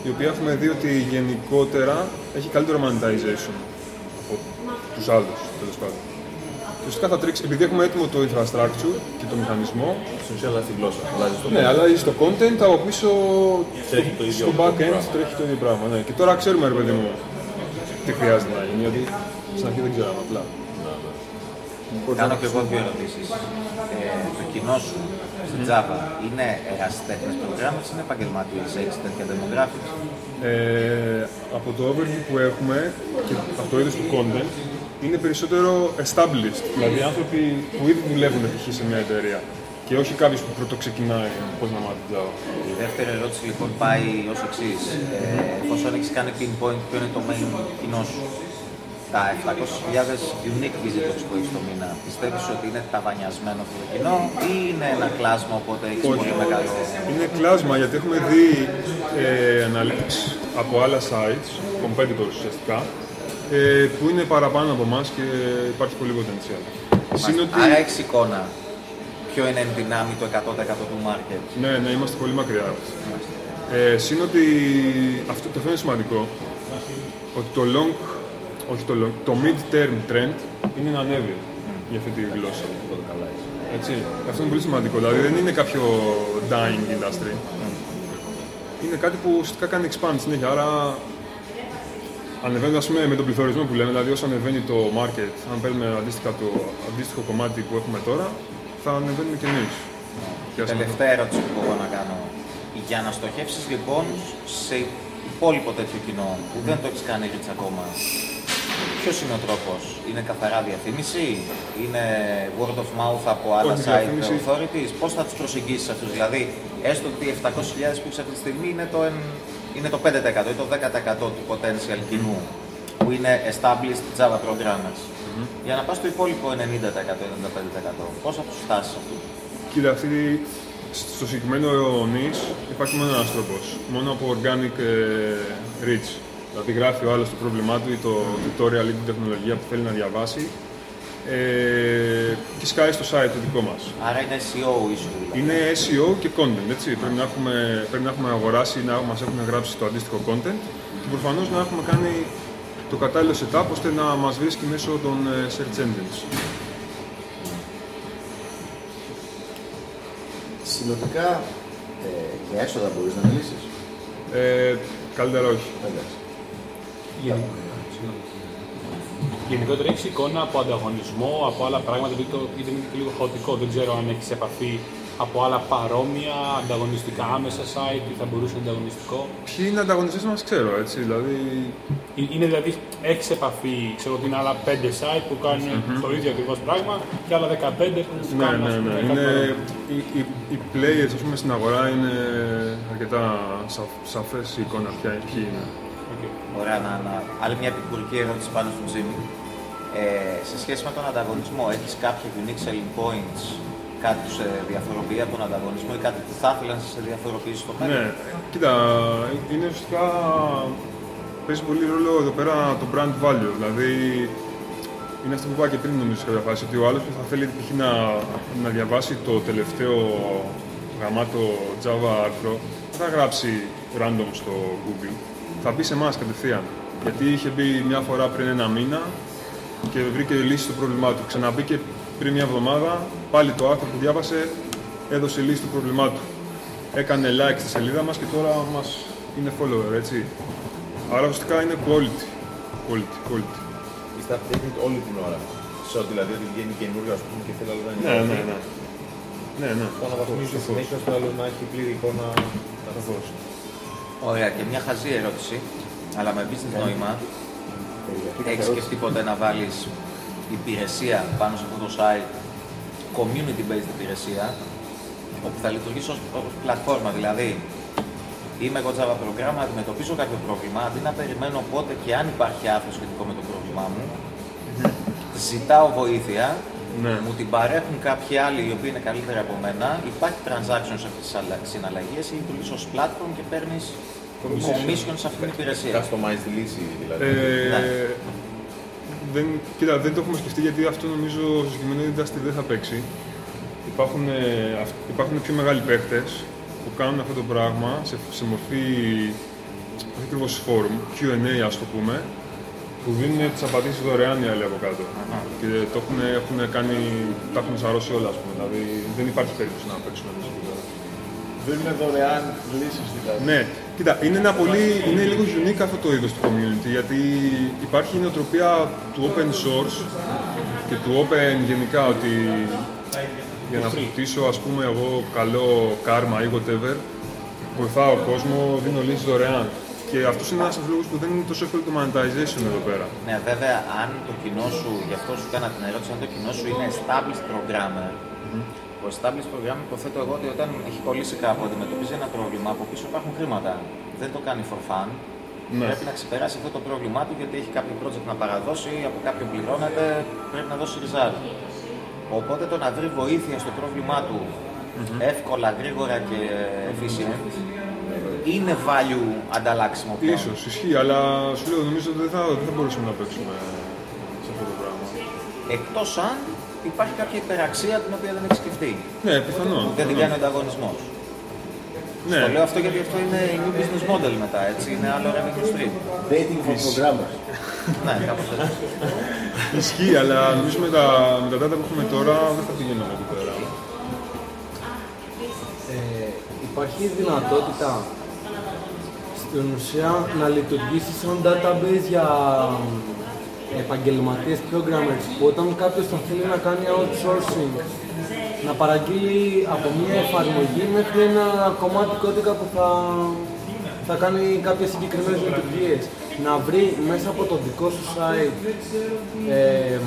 η οποία έχουμε δει ότι γενικότερα έχει καλύτερο monetization από τους άλλους, τέλος πάντων. Και ουσιαστικά θα τρίξει, επειδή έχουμε έτοιμο το infrastructure και το μηχανισμό, Στην ουσία αλλάζει τη γλώσσα. Αλλάζει το ναι, αλλά στο content από πίσω Τρέχει το ίδιο στο back-end πράγμα. τρέχει το ίδιο πράγμα. Ναι. Και τώρα ξέρουμε, ρε παιδί μου, τι χρειάζεται να γίνει. Γιατί στην αρχή δεν ξέραμε απλά. Κάνω και εγώ δύο ερωτήσεις. Ε, το κοινό σου στην Java είναι ερασιτέχνε programmers ή είναι επαγγελματίες, έχεις τέτοια demographics; Ε, από το overview που έχουμε και από το είδος του content είναι περισσότερο established. Δηλαδή άνθρωποι που ήδη δουλεύουν π.χ. σε μια εταιρεία. Και όχι κάποιος που πρώτο ξεκινάει πώς να μάθει Java. Η δεύτερη ερώτηση λοιπόν πάει ως εξής. Ε, εφόσον έχεις κάνει pinpoint, ποιο είναι το main κοινό σου; Τα 700.000 unique visitors που έχεις το μήνα, πιστεύεις ότι είναι ταβανιασμένο αυτό το κοινό ή είναι ένα κλάσμα οπότε έχεις Όχι. πολύ μεγάλο. Είναι κλάσμα γιατί έχουμε δει ε, analytics από άλλα sites, competitors ουσιαστικά, ε, που είναι παραπάνω από εμάς και υπάρχει πολύ potential. Συν ότι, Άρα έχεις εικόνα ποιο είναι εν δυνάμει το 100% του market. ναι, ναι, είμαστε πολύ μακριά. Ε, συν ότι αυτό το θέμα είναι σημαντικό, ότι το long, όχι το long, το mid-term trend είναι να ανέβει για αυτή τη γλώσσα. Έτσι. Αυτό είναι πολύ σημαντικό. Δηλαδή δεν είναι κάποιο dying industry. Είναι κάτι που ουσιαστικά κάνει expand συνέχεια. Άρα ανεβαίνει ας πούμε, με τον πληθωρισμό που λέμε, δηλαδή όσο ανεβαίνει το market, αν παίρνουμε αντίστοιχα το αντίστοιχο κομμάτι που έχουμε τώρα, θα ανεβαίνουμε και εμείς. Τελευταία ερώτηση που μπορώ να κάνω. Για να στοχεύσεις λοιπόν σε υπόλοιπο τέτοιο κοινό που δεν το έχεις κάνει έτσι ακόμα, ποιος είναι ο τρόπος, Είναι καθαρά διαφήμιση, Είναι word of mouth από άλλα Όχι, site διαφήμιση. authorities, Πώς θα τους προσεγγίσεις αυτούς, Δηλαδή, έστω ότι οι 700.000 που έχει αυτή τη στιγμή είναι το, εν- είναι το 5% ή το 10% του potential κοινού που είναι established Java programmers. Για να πας στο υπόλοιπο 90%-95%, πώς θα τους φτάσεις αυτό. Κοίτα, αυτή, στο συγκεκριμένο niche υπάρχει μόνο ένας τρόπος. Μόνο από organic ε, reach. Δηλαδή γράφει ο άλλος το πρόβλημά του ή το tutorial ή την τεχνολογία που θέλει να διαβάσει ε, και σκάει στο site το δικό μας. Άρα είναι SEO issue δηλαδή. Είναι SEO και content, έτσι. Πρέπει να έχουμε, πρέπει να έχουμε αγοράσει, να μας έχουν γράψει το αντίστοιχο content και προφανώς να έχουμε κάνει το κατάλληλο setup ώστε να μας βρίσκει μέσω των ε, search engines. Συνολικά, ε, για έσοδα μπορείς να μιλήσεις; Ε, καλύτερα όχι. Εντάξει. Γενικότερα έχεις εικόνα από ανταγωνισμό, από άλλα πράγματα, γιατί το ήταν και λίγο χαοτικό. Δεν ξέρω αν έχεις επαφή από άλλα παρόμοια ανταγωνιστικά άμεσα site ή θα μπορούσε να είναι ανταγωνιστικό. Ποιοι είναι ανταγωνιστές μας ξέρω, έτσι. Δηλαδή, Ε- Είναι δηλαδή, έχεις επαφή, ξέρω ότι είναι άλλα 5 site που κάνουν το ίδιο ακριβώς πράγμα και άλλα 15 που ναι, κάνουν ναι, ας πούμε, ναι. κάτι Είναι, παρόμοιο. οι, οι, οι players ας πούμε, στην αγορά είναι αρκετά σαφ, σαφές η εικόνα ποια, ποιοι είναι. Οκ. Ωραία, να, να... άλλη μια επικουρική ερώτηση πάνω στον Jimmy. Ε, σε σχέση με τον ανταγωνισμό, έχεις κάποια unique selling points, κάτι που σε διαφοροποιεί από τον ανταγωνισμό ή κάτι που θα ήθελα να σε διαφοροποιήσει στο μέλλον; Ναι, κοίτα, είναι ουσιαστικά παίζει πολύ ρόλο εδώ πέρα το brand value. Δηλαδή, είναι αυτό που είπα και πριν νομίζω σε κάποια φάση, ότι ο άλλος που θα θέλει π.χ. να, να διαβάσει το τελευταίο γαμάτο Java άρθρο, δεν θα γράψει random στο Google. Θα μπει σε εμάς κατευθείαν. Γιατί είχε μπει μια φορά πριν ένα μήνα και βρήκε λύση στο πρόβλημά του. Ξαναμπήκε πριν μια εβδομάδα, πάλι το άρθρο που διάβασε έδωσε λύση στο πρόβλημά του. Έκανε like στη σελίδα μας και τώρα μας είναι follower, έτσι. Άρα ουσιαστικά είναι quality. Quality, quality. Είστε updated όλη την ώρα. Σε ό,τι δηλαδή ότι βγαίνει καινούριο ας πούμε και θέλει άλλο να είναι. Ναι, ναι, ναι. Ναι, ναι. Το αναβαθμίζει συνέχεια ώστε άλλο να έχει πλήρη εικόνα. Σαφώς. Ωραία, και μια χαζή ερώτηση, αλλά με business νόημα. Έχεις σκεφτεί ποτέ να βάλεις υπηρεσία πάνω σε αυτό το site, community-based υπηρεσία, όπου θα λειτουργήσει ως ως πλατφόρμα. Δηλαδή, είμαι εγώ Java πρόγραμμα, αντιμετωπίζω κάποιο πρόβλημα, αντί να περιμένω πότε και αν υπάρχει άρθρο σχετικό με το πρόβλημά μου, ζητάω βοήθεια, Ναι. μου την παρέχουν κάποιοι άλλοι οι οποίοι είναι καλύτεροι από μένα, υπάρχει transaction σε αυτές τις αλλα- συναλλαγές ή λειτουργείς ως platform και παίρνεις commission σε αυτή την υπηρεσία. Customized λύση δηλαδή. Ε, Ναι. δεν, κοίτα, δεν το έχουμε σκεφτεί γιατί αυτό νομίζω στο συγκεκριμένο industry δεν θα παίξει. Υπάρχουν, ε, αυ- υπάρχουν πιο μεγάλοι παίχτες που κάνουν αυτό το πράγμα σε, σε μορφή όχι ακριβώς forum, Q&A ας το πούμε, που δίνουν τις απαντήσεις δωρεάν οι άλλοι από κάτω. Και το έχουν, έχουν κάνει, τα έχουν σαρώσει όλα, ας πούμε. Δηλαδή δεν υπάρχει περίπτωση να παίξουμε εμείς εκεί πέρα. Δίνουν δωρεάν λύσεις δηλαδή. Ναι, κοίτα, είναι, ένα πολύ, είναι λίγο unique αυτό το είδος του community, γιατί υπάρχει η νοοτροπία του open source και του open γενικά, ότι για να αποκτήσω, ας πούμε, εγώ καλό karma ή whatever, βοηθάω κόσμο, δίνω λύσεις δωρεάν. Και αυτός είναι ένας από τους λόγους που δεν είναι τόσο εύκολο το monetization εδώ πέρα. Ναι, βέβαια, αν το κοινό σου, γι' αυτό σου έκανα την ερώτηση, αν το κοινό σου είναι established programmer, ο established programmer υποθέτω εγώ ότι όταν έχει κολλήσει κάπου, αντιμετωπίζει ένα πρόβλημα, από πίσω υπάρχουν χρήματα. Δεν το κάνει for fun. Ναι. Πρέπει να ξεπεράσει αυτό το πρόβλημά του γιατί έχει κάποιο project να παραδώσει, από κάποιον πληρώνεται, πρέπει να δώσει ριζάρι. Οπότε το να βρει βοήθεια στο πρόβλημά του εύκολα, γρήγορα και efficient είναι value ανταλλάξιμο πλέον; Ίσως, ισχύει, αλλά σου λέω, νομίζω ότι δεν θα, δεν θα μπορούσαμε να παίξουμε σε αυτό το πράγμα. Εκτός αν υπάρχει κάποια υπεραξία την οποία δεν έχει σκεφτεί. Ναι, πιθανόν. Που δεν την κάνει ο ανταγωνισμός. Ναι. Το λέω αυτό γιατί αυτό είναι new business model μετά, έτσι. Είναι άλλο revenue stream. Dating for programmers. ναι, κάπως έτσι. Ισχύει, αλλά νομίζω με τα, με τα data που έχουμε τώρα δεν θα πηγαίνουμε εκεί πέρα. Υπάρχει δυνατότητα στην ουσία να λειτουργήσει σαν database για επαγγελματίες programmers που όταν κάποιος θα θέλει να κάνει outsourcing να παραγγείλει από μια εφαρμογή μέχρι ένα κομμάτι κώδικα που θα, θα κάνει κάποιες συγκεκριμένες λειτουργίες. Να βρει μέσα από το δικό σου site ε,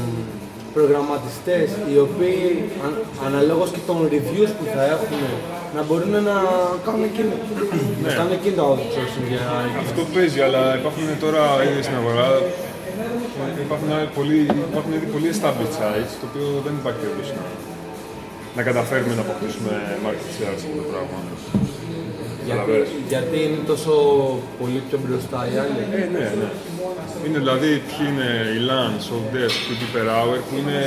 προγραμματιστές οι οποίοι αν, αναλόγως και των reviews που θα έχουν να μπορούν να κάνουν εκείνο, να κάνουν εκείνο το outsourcing για Αυτό παίζει, αλλά υπάρχουν τώρα ήδη στην αγορά. Υπάρχουν, πολύ, υπάρχουν ήδη πολύ established sites, το οποίο δεν υπάρχει περίπτωση να, να καταφέρουμε να αποκτήσουμε market share σε αυτό το πράγμα. Γιατί, Καταλαβαίνεις. γιατί είναι τόσο πολύ πιο μπροστά οι άλλοι; Ε, ναι, ναι. Είναι δηλαδή ποιοι είναι οι LANs, Desk, PP per hour που είναι,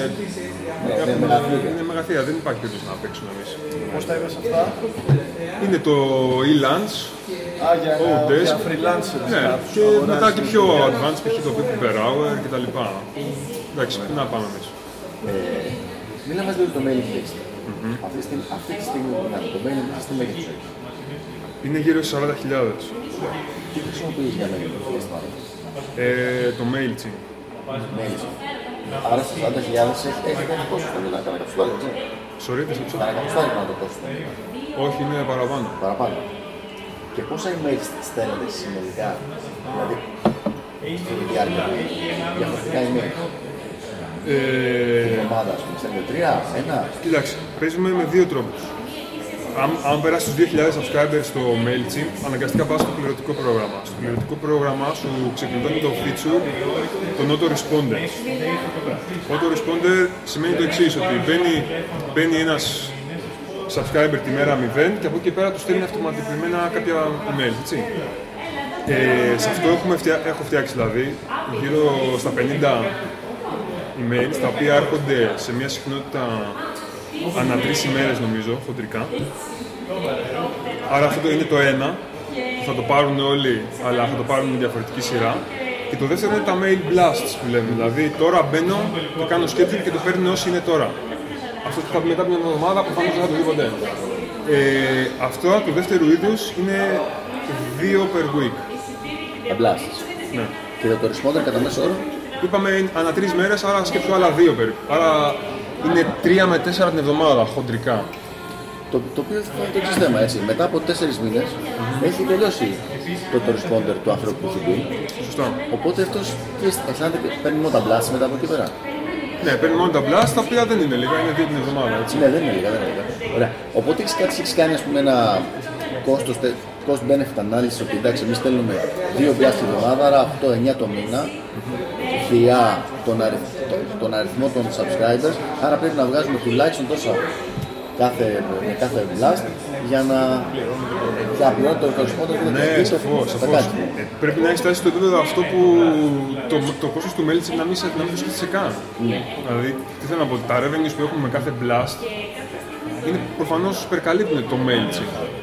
είναι μεγαθύρια. είναι μεγαθύρια. Δεν υπάρχει περίπτωση να παίξουμε εμείς. Πώς τα είπες αυτά, Είναι το e-Lunch, Α, για, Oh, να, desk. για freelancers. ναι, να τους και αγοράζεις μετά και εκεί. πιο advanced, π.χ. το PP per hour κτλ. Εντάξει, πού να πάμε εμείς. Μίλαμε λίγο για το mailing list. Αυτή, τη στιγμή- αυτή τη στιγμή που το mailing list τι μέγεθος έχει. Είναι γύρω στις 40.000. Τι χρησιμοποιείς για mailing list τώρα. Ε, το MailChimp. Mailchimp. Άρα στις 40.000 έχει έχεις κάνει κόστος το δηλαδή, κανένα εκατοστάρι, έτσι. Sorry, δεν σε Κανένα εκατοστάρι να το κόστος. Όχι, είναι παραπάνω. Παραπάνω. Και πόσα email στέλνετε συνολικά, δηλαδή στη διάρκεια του, διαφορετικά email. Ε, Την εβδομάδα, ας πούμε, στέλνετε τρία, ένα. Κοίταξε, παίζουμε με δύο τρόπους. Αν, αν περάσει τους 2.000 subscribers στο MailChimp, αναγκαστικά πας στο πληρωτικό πρόγραμμα. Στο πληρωτικό πρόγραμμα σου ξεκλειδώνει το feature των autoresponder. Autoresponder σημαίνει το εξής ότι μπαίνει, μπαίνει ένας subscriber τη μέρα 0 και από εκεί και πέρα τους στέλνει αυτοματοποιημένα κάποια email, έτσι. Ε, σε αυτό έχουμε φτιά, έχω φτιάξει δηλαδή γύρω στα 50 email, τα οποία έρχονται σε μια συχνότητα ανά τρεις ημέρες νομίζω, χοντρικά. Άρα αυτό το είναι το ένα, που θα το πάρουν όλοι, αλλά θα το πάρουν με διαφορετική σειρά. Και το δεύτερο είναι τα mail blasts που λέμε. Δηλαδή τώρα μπαίνω και κάνω schedule και το παίρνει όσοι είναι τώρα. Αυτό που θα πει μετά από μια εβδομάδα προφανώς δεν θα το δει ποτέ. Ε, αυτό του δεύτερου είδους είναι δύο per week. Τα blasts. Ναι. Και το responder κατά μέσο όρο; Είπαμε ανά τρεις μέρες, άρα σκέψου άλλα δύο περίπου. Άρα είναι τρία με τέσσερα την εβδομάδα χοντρικά. Το, το οποίο θα είναι το εξής θέμα, έτσι. Μετά από τέσσερις μήνες έχει τελειώσει το, το responder του άνθρωπου που έχει μπει. Σωστό. Οπότε αυτός αισθάνεται παίρνει μόνο τα blasts μετά από εκεί πέρα. Ναι, παίρνει μόνο τα blast, τα οποία δεν είναι λίγα, είναι δύο την εβδομάδα. Έτσι. Ναι, δεν είναι λίγα, δεν είναι λίγα. Ωραία. Οπότε έχεις κάτι, έχεις κάνει ας πούμε, ένα κόστος, τε- cost benefit analysis ότι εντάξει, εμείς στέλνουμε δύο blast τη εβδομάδα, άρα 8-9 το μήνα, διά τον, αριθ, τον, τον αριθμό των subscribers, άρα πρέπει να βγάζουμε τουλάχιστον τόσα κάθε, με κάθε blast για να για να πληρώνει το correspondent που Ναι, έχει σαφώς. τα κάτι. πρέπει να έχεις φτάσει στο επίπεδο αυτό που το, το κόστος του mail να μην σε, να μην το σκέφτεσαι καν. Δηλαδή, τι θέλω να πω, τα revenues που έχουμε με κάθε blast είναι προφανώς υπερκαλύπτουν το mail.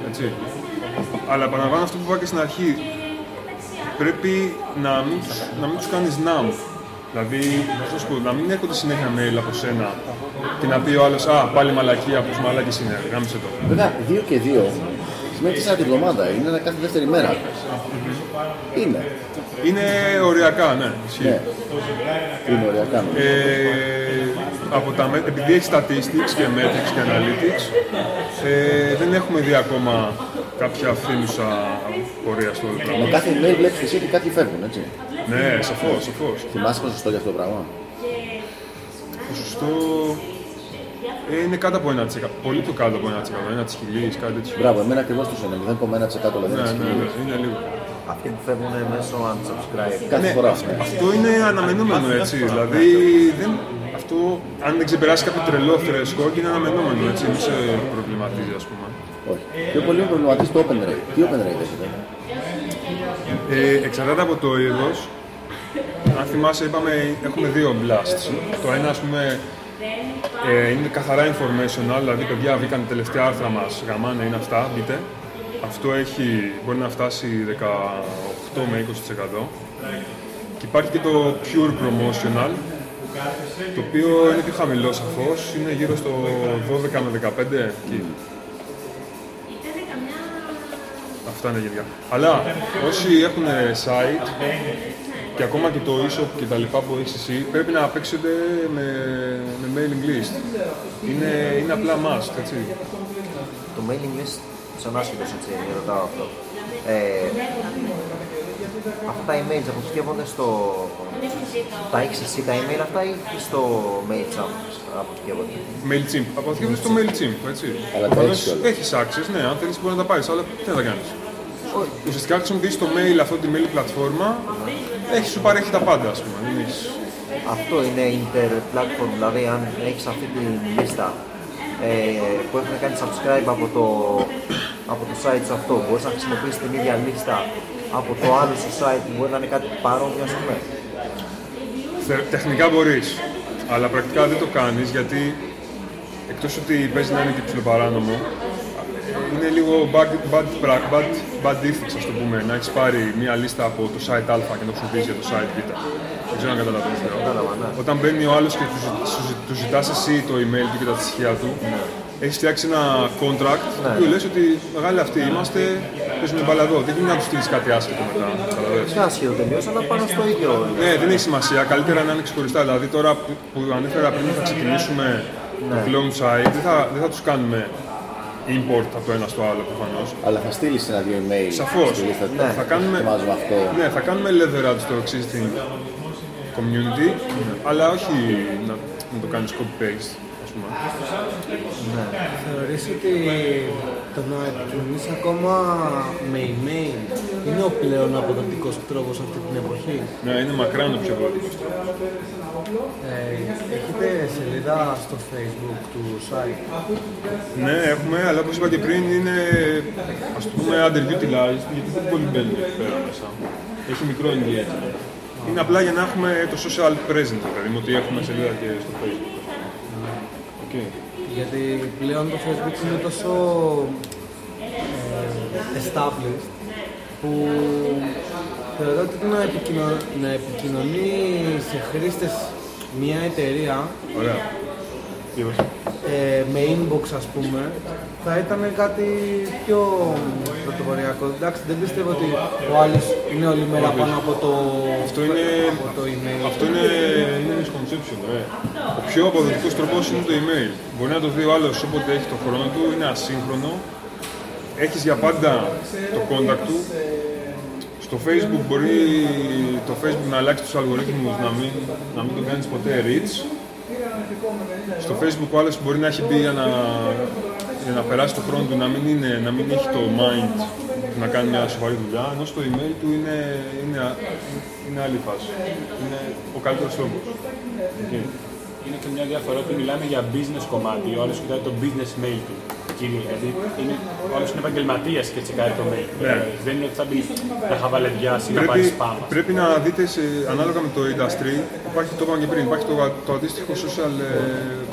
Έτσι. Αλλά επαναλαμβάνω αυτό που είπα και στην αρχή. Πρέπει να μην τους, να μην τους κάνεις numb. Δηλαδή, να σου πω, να μην έρχονται συνέχεια mail από σένα και να πει ο άλλος «Α, πάλι μαλακία, πως μαλάκης είναι, γάμισε το». Βέβαια, 2 και 2 σημαίνει 4 τη βδομάδα, είναι ένα κάθε δεύτερη μέρα. Είναι. Είναι οριακά, ναι. ισχύει. Ναι. Είναι ωριακά. νομίζω. Ε, από τα, με- επειδή έχει statistics και metrics και analytics, ε, δεν έχουμε δει ακόμα κάποια φθήνουσα πορεία στο όλο Με πράγμα. κάθε email βλέπεις εσύ ότι κάποιοι φεύγουν, έτσι. Ναι, σαφώς, σαφώς. Θυμάσαι ποσοστό για αυτό το πράγμα; Ποσοστό ε, είναι κάτω από 1%. Πολύ πιο κάτω από 1%. Ένα της χιλής, κάτι τέτοιο. Μπράβο, εμένα ακριβώς το είναι 0,1% δηλαδή. Ναι, είναι ναι, σκηνή. ναι, είναι λίγο. Αυτοί που φεύγουν μέσω unsubscribe. Κάθε Ναι, φορά. αυ- αυτό είναι αναμενόμενο έτσι. Δηλαδή, δεν, αυτό, αν δεν ξεπεράσει κάποιο τρελό threshold, είναι αναμενόμενο έτσι. Μην σε προβληματίζει, ας πούμε. Όχι. Πιο πολύ με προβληματίζει το open rate. Τι open rate έχετε; Ε, εξαρτάται από το είδος. Αν θυμάσαι, είπαμε, έχουμε δύο blasts. Το ένα, ας πούμε, ε, είναι καθαρά informational, δηλαδή, παιδιά, βγήκαν τα τελευταία άρθρα μας, γαμάνε, είναι αυτά, μπείτε. Αυτό έχει, μπορεί να φτάσει 18 με 20%. Και υπάρχει και το pure promotional, το οποίο είναι πιο χαμηλό σαφώς, είναι γύρω στο 12 με 15 εκεί. Αυτά είναι γενικά. Αλλά όσοι έχουν site και ακόμα και το e-shop και τα λοιπά που έχεις εσύ, πρέπει να παίξετε με, με mailing list. Είναι, είναι απλά must, έτσι. Το mailing list, σαν άσχετος έτσι, ρωτάω αυτό. Ε, αυτά τα emails αποθηκεύονται στο... Τα έχεις εσύ τα email αυτά ή στο MailChimp αποθηκεύονται; MailChimp. Αποθηκεύεται στο MailChimp, έτσι. Αλλά τα Προφανώς έχεις κιόλας. έχεις access, ναι, αν θέλεις μπορεί να τα πάρεις, αλλά τι θα κάνεις. Ουσιαστικά χρησιμοποιείς το mail, αυτή τη mail πλατφόρμα, έχει, σου παρέχει τα πάντα, ας πούμε. Δεν έχεις... Αυτό είναι inter-platform, δηλαδή αν έχεις αυτή τη λίστα ε, που έχουν κάνει subscribe από το, από το site σου αυτό, μπορείς να χρησιμοποιήσεις την ίδια λίστα από το άλλο σου site που μπορεί να είναι κάτι παρόμοιο, ας πούμε. Θε- Τεχνικά μπορείς, αλλά πρακτικά δεν το κάνεις γιατί εκτός ότι παίζει να είναι και ψιλοπαράνομο, είναι λίγο bad, bad, pra- bad, bad ethics, ας το πούμε, να έχεις πάρει μία λίστα από το site Α και να το χρησιμοποιήσεις για το site Β. Δεν ξέρω αν καταλαβαίνεις. τι λέω. Κατάλαβα, ναι. Όταν μπαίνει ο άλλος και του, ζη- σου, ζη- του ζητάς εσύ το email του και τα στοιχεία του, έχεις φτιάξει ένα contract Ναι. που λες ότι μεγάλοι αυτοί είμαστε, παίζουμε μπάλα εδώ. Δεν γίνεται να τους στείλεις κάτι άσχετο μετά. καταλαβαίνεις. Δεν άσχετο τελείως, αλλά πάνω στο ίδιο. Ναι, δεν έχει σημασία. Καλύτερα να είναι ξεχωριστά. Δηλαδή, τώρα που, που ανέφερα πριν θα ξεκινήσουμε το clone site, δεν θα, δεν θα τους κάνουμε import από το ένα στο άλλο προφανώς. Αλλά θα στείλεις ένα-δύο email Σαφώς. στη λίστα Ναι. Θα κάνουμε, Ετοιμάζουμε αυτό. ναι, θα κάνουμε leverage στο existing community, αλλά όχι να, να το κάνεις copy-paste. Ας πούμε. Θεωρείς ότι το να επικοινωνείς ακόμα με email είναι ο πλέον αποδοτικός τρόπος αυτή την εποχή; Ναι, είναι μακράν το πιο πολύ. Ε, έχετε σελίδα στο facebook του site; Ναι, έχουμε, αλλά όπως είπα και πριν είναι ας το πούμε underutilized γιατί δεν πολύ μπαίνουν εκεί πέρα μέσα. Έχει μικρό engagement. Είναι απλά για να έχουμε το social presence, δηλαδή με ότι έχουμε σελίδα και στο facebook. Ok. Γιατί πλέον το facebook είναι τόσο ε, established που θεωρώ ότι να, επικοινω... να επικοινωνεί σε χρήστες μια εταιρεία Ωραία. ε, με inbox ας πούμε θα ήταν κάτι πιο πρωτοποριακό. Εντάξει, δεν πιστεύω ότι ο άλλος είναι όλη μέρα πάνω από το, Αυτό είναι, από το email. αυτό είναι, είναι misconception. Ε. Ο πιο αποδοτικός τρόπος είναι το email. Μπορεί να το δει ο άλλος όποτε έχει το χρόνο του, είναι ασύγχρονο. Έχεις για πάντα το contact του. Στο facebook μπορεί το facebook να αλλάξει τους αλγορίθμους, να μην, να μην το κάνεις ποτέ reach. Στο facebook ο άλλος μπορεί να έχει μπει για να, για να περάσει το χρόνο του, να μην, είναι, να μην έχει το mind να κάνει μια σοβαρή δουλειά, ενώ στο email του είναι, είναι, α- είναι άλλη φάση. Είναι ο καλύτερος τρόπος. Okay. Είναι και μια διαφορά ότι μιλάμε για business κομμάτι. Ο άλλος κοιτάει το business mail του. Κυρίως, δηλαδή είναι, ο άλλος είναι επαγγελματίας και τσεκάρει το mail. Ναι. Δεν είναι ότι θα μπει να χαβαλεδιάσει ή να πάρει Πρέπει, spam. πρέπει να δείτε σε, ανάλογα με το industry, υπάρχει, το είπαμε και πριν, υπάρχει το, το αντίστοιχο social ε,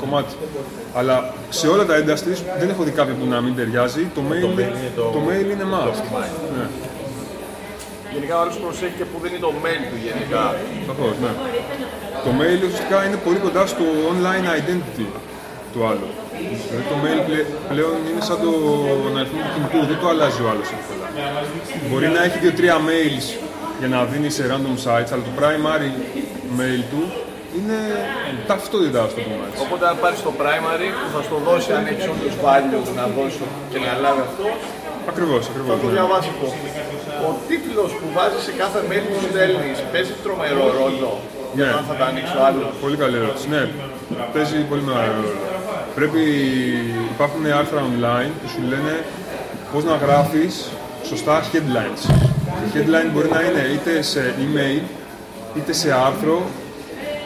κομμάτι. Αλλά σε όλα τα industries δεν έχω δει κάποιο που να μην ταιριάζει. Το mail, mail είναι το- το mail είναι must. Ναι, Γενικά ο άλλος προσέχει και που δίνει το mail του γενικά. σαφώς, ναι. Το mail ουσιαστικά είναι πολύ κοντά στο online identity του άλλου. Δηλαδή το mail πλε- πλέον είναι σαν το αριθμό του κινητού, δεν το αλλάζει ο άλλος εύκολα. Μπορεί να έχει δύο-τρία mails για να δίνει σε random sites, αλλά το primary mail του είναι ταυτότητα, ας το πούμε έτσι. Οπότε αν πάρεις το primary που θα στο δώσει αν έχεις όντως value να δώσει και να λάβει αυτό, Ακριβώς, θα ακριβώς. το ναι. διαβάσει αυτό. Ο τίτλος που βάζεις σε κάθε mail που στέλνεις παίζει τρομερό ρόλο για Ναι. το αν θα τα ανοίξει ο άλλος. Πολύ καλή ερώτηση. Ναι, παίζει πολύ μεγάλο ρόλο. Πρέπει, υπάρχουν άρθρα online που σου λένε πώς να γράφεις σωστά headlines. Η headline μπορεί να είναι είτε σε email, είτε σε άρθρο,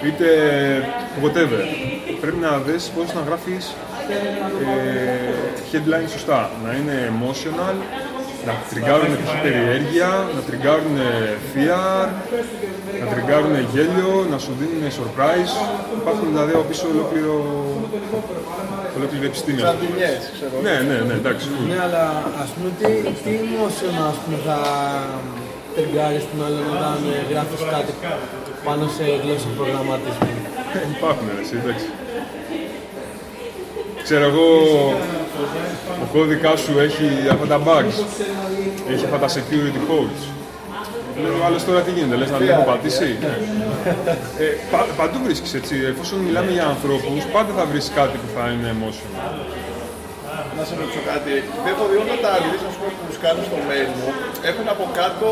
είτε whatever. Πρέπει να δεις πώς να γράφεις ε, headline σωστά. Να είναι emotional, να τριγκάρουν π.χ. περιέργεια, να τριγκάρουν fear, να τριγκάρουν γέλιο, να σου δίνουν surprise. Υπάρχουν δηλαδή από πίσω ολόκληρο, ολόκληρη επιστήμη. Σαντινιές, ξέρω. Ναι, ναι, ναι, εντάξει. Ναι, αλλά ας πούμε τι, τι emotion ας πούμε, θα τριγκάρεις την άλλη όταν ε, γράφεις κάτι πάνω σε γλώσσα προγραμματισμού; Υπάρχουν ρε, εσύ, εντάξει. Ξέρω εγώ, ο κώδικα σου έχει αυτά τα bugs, έχει αυτά τα security codes. Λέει ο άλλος τώρα τι γίνεται, λες να μην έχω πατήσει. ε, πα, παντού βρίσκεις έτσι, εφόσον μιλάμε για ανθρώπους, πάντα θα βρεις κάτι που θα είναι emotional. Να σε ρωτήσω κάτι. Έχω δει όλα τα release ας πούμε, που τους κάνω στο mail μου έχουν από κάτω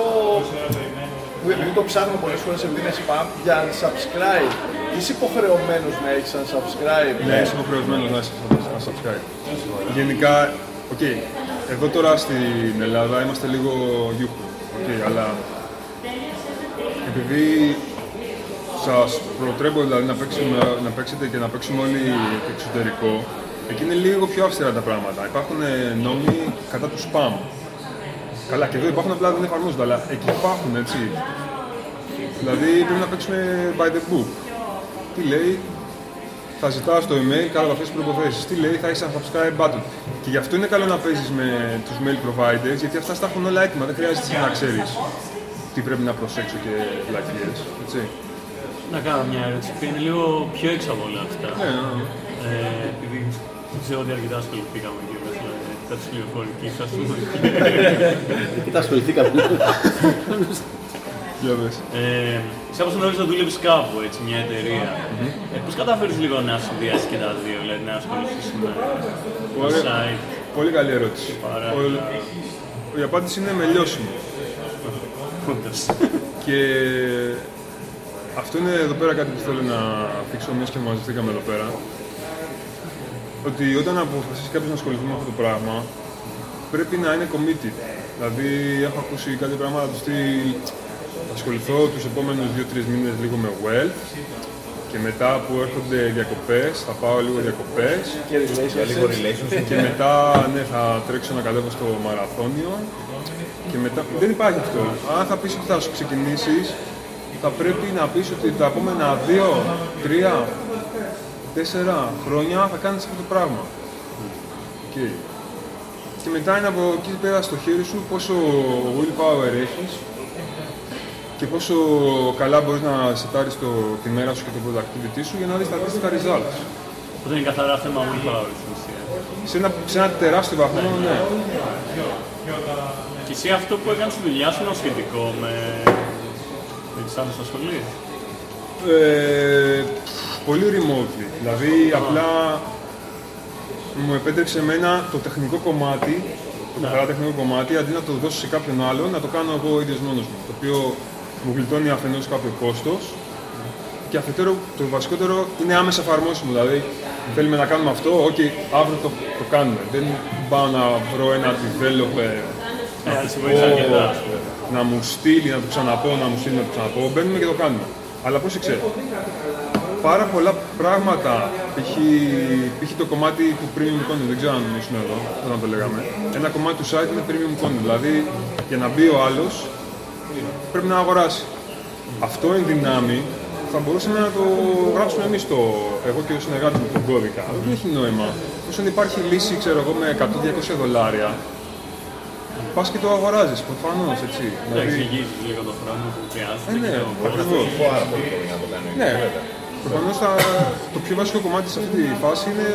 που επειδή το ψάχνω πολλές φορές επειδή είναι spam για unsubscribe. Είσαι υποχρεωμένος να έχεις unsubscribe. Ναι, είσαι υποχρεωμένος να είσαι να subscribe. Γενικά, οκ, εδώ τώρα στην Ελλάδα είμαστε λίγο γιούχου, οκ, αλλά επειδή σας προτρέπω δηλαδή να, παίξουμε, να παίξετε και να παίξουμε όλοι εξωτερικό, εκεί είναι λίγο πιο αυστηρά τα πράγματα. Υπάρχουν ε, νόμοι κατά του spam. Καλά, και εδώ υπάρχουν απλά δεν εφαρμόζονται, αλλά εκεί υπάρχουν, έτσι. Δηλαδή πρέπει να παίξουμε by the book. Τι λέει, θα ζητάω στο email κάτω από αυτές τις προποθέσει. Τι λέει, θα έχεις ένα subscribe button. Και γι' αυτό είναι καλό να παίζεις με τους mail providers, γιατί αυτά στα έχουν όλα έτοιμα. Δεν χρειάζεται εσύ να ξέρεις τι πρέπει να προσέξω και βλακίε. Έτσι. Να κάνω μια ερώτηση που είναι λίγο πιο έξω από όλα αυτά. Ναι, ναι, ναι. Ε, επειδή ξέρω ότι αρκετά ασχοληθήκαμε και με τα τη πληροφορική, α πούμε. Εκεί τα ασχοληθήκαμε. Για πες. Ε, σε όπως γνωρίζω δούλευες κάπου, έτσι, μια εταιρεία. Ε, πώς καταφέρεις λίγο να συνδυάσεις και τα δύο, δηλαδή να ασχοληθείς με το Ωραία. site; Πολύ καλή ερώτηση. Παρά. Ο- Η απάντηση είναι με λιώσιμο. Όντως. Και αυτό είναι εδώ πέρα κάτι που θέλω να θίξω μιας και μαζευτήκαμε εδώ πέρα. Ότι όταν αποφασίσεις κάποιος να ασχοληθεί με αυτό το πράγμα, πρέπει να είναι committed. Δηλαδή, έχω ακούσει κάτι πράγματα του στυλ θα ασχοληθώ τους επόμενους 2-3 μήνες λίγο με wealth και μετά που έρχονται διακοπές, θα πάω λίγο διακοπές Και Για λίγο relationships. relationship. και μετά ναι, θα τρέξω να κατέβω στο μαραθώνιο και μετά... Δεν υπάρχει αυτό. Αν θα πεις ότι θα σου ξεκινήσεις, θα πρέπει να πεις ότι τα επόμενα δύο, τρία, τέσσερα χρόνια θα κάνεις αυτό το πράγμα. Οκ. Και μετά είναι από εκεί πέρα στο χέρι σου πόσο willpower έχεις και πόσο καλά μπορείς να σετάρεις το, τη μέρα σου και το productivity σου για να δεις τα αντίστοιχα results. Οπότε είναι καθαρά θέμα willpower στην ουσία. Σε ένα, σε ένα τεράστιο βαθμό, ναι. Και εσύ αυτό που έκανες στη δουλειά σου είναι σχετικό με, με τις άλλες ασχολίες; Ε, πολύ remotely. Δηλαδή, απλά μου επέτρεψε εμένα το τεχνικό κομμάτι, το καθαρά τεχνικό κομμάτι, αντί να το δώσω σε κάποιον άλλο, να το κάνω εγώ ο ίδιος μόνος μου. Το οποίο μου γλιτώνει αφενός κάποιο κόστος και αφετέρου το βασικότερο είναι άμεσα εφαρμόσιμο. Δηλαδή, θέλουμε να κάνουμε αυτό, ok, αύριο το, το κάνουμε. Δεν πάω να βρω ένα developer Ε, αν σε βοηθάει αρκετά, ας πούμε. να μου στείλει, να του ξαναπώ, να μου στείλει, να του ξαναπώ. Μπαίνουμε και το κάνουμε. Αλλά πρόσεξε, πάρα πολλά πράγματα, π.χ. π.χ. το κομμάτι του premium content, δεν ξέρω αν ήσουν εδώ όταν το λέγαμε. Ένα κομμάτι του site είναι premium content, δηλαδή για να μπει ο άλλος πρέπει να αγοράσει. Αυτό εν δυνάμει θα μπορούσαμε να το γράψουμε εμείς το, εγώ και ο συνεργάτης μου τον κώδικα. Αλλά δεν έχει νόημα. Όσον υπάρχει λύση, ξέρω εγώ, με 100-200 δολάρια, πας και το αγοράζεις, προφανώς, έτσι. Να Δηλαδή, εξηγήσεις λίγο τον χρόνο που χρειάζεται. ε, ναι, και το- ακριβώς. Πάρα πολύ πολύ να το κάνει. Ναι, προφανώς θα, το πιο βασικό κομμάτι σε αυτή τη φάση είναι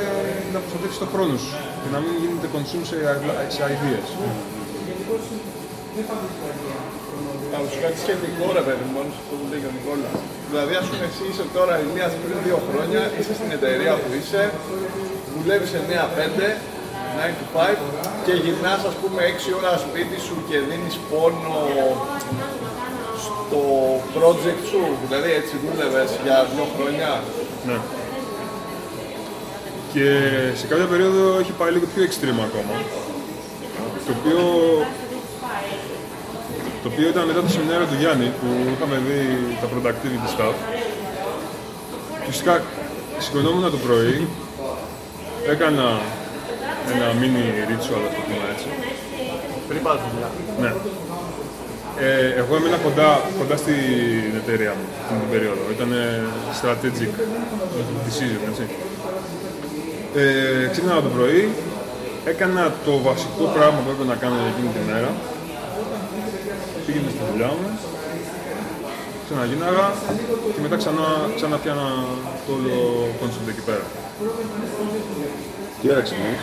να προστατεύεις τον χρόνο σου και να μην γίνεται consume σε, σε ideas. Θα σου κάτι σχετικό ρε παιδί μου, μόνος σε αυτό που λέει και ο Νικόλα. Δηλαδή, ας πούμε, εσύ είσαι τώρα Ηλίας πριν δύο χρόνια, είσαι στην εταιρεία που είσαι, δουλεύεις 9-5, 9 to 5 και γυρνάς ας πούμε 6 ώρα σπίτι σου και δίνεις πόνο στο project σου, δηλαδή έτσι δούλευες για δύο χρόνια. Ναι. Και σε κάποια περίοδο έχει πάει λίγο πιο extreme ακόμα. Το οποίο, το οποίο ήταν μετά το σεμινάριο του Γιάννη που είχαμε δει τα productivity stuff. Και Φυσικά σηκωνόμουν το πρωί, έκανα ένα mini ritual, ας το πούμε έτσι. Πριν πας στη δουλειά. Ναι. Ε, εγώ έμενα κοντά, κοντά στην εταιρεία μου την, την περίοδο. Ήταν strategic decision, έτσι. Ε, ξύπναγα το πρωί, έκανα το βασικό πράγμα που έπρεπε να κάνω για εκείνη τη μέρα. Πήγαινα στη δουλειά μου, ξαναγίναγα και μετά ξανά, ξανά πιάνα το όλο concept εκεί πέρα. Τι ώρα ξυπνάς.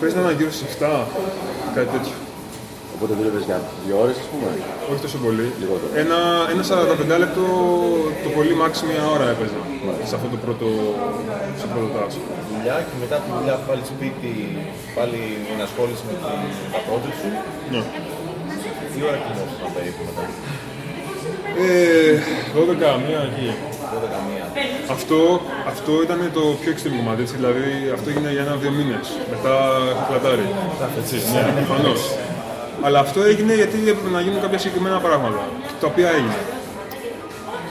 Πες να είναι γύρω στις 7, κάτι τέτοιο. Οπότε δούλευες για δύο ώρες, ας πούμε; Όχι τόσο πολύ. Λιγότερο. Ένα, ένα 45 λεπτό το πολύ max μια ώρα έπαιζε σε αυτό το πρώτο, σε πρώτο task. Δουλειά και μετά τη δουλειά πάλι σπίτι, πάλι ενασχόληση με την- τα project σου. Ναι. Τι ώρα κοιμόσασταν περίπου μετά, Ε, 12, μία εκεί. 12 μία. Αυτό, αυτό ήταν το πιο extreme κομμάτι, έτσι, δηλαδή αυτό έγινε για ένα-δύο μήνες. Μετά έχω κλατάρει. Έτσι, ναι, προφανώς. Αλλά αυτό έγινε γιατί έπρεπε να γίνουν κάποια συγκεκριμένα πράγματα, τα οποία έγιναν.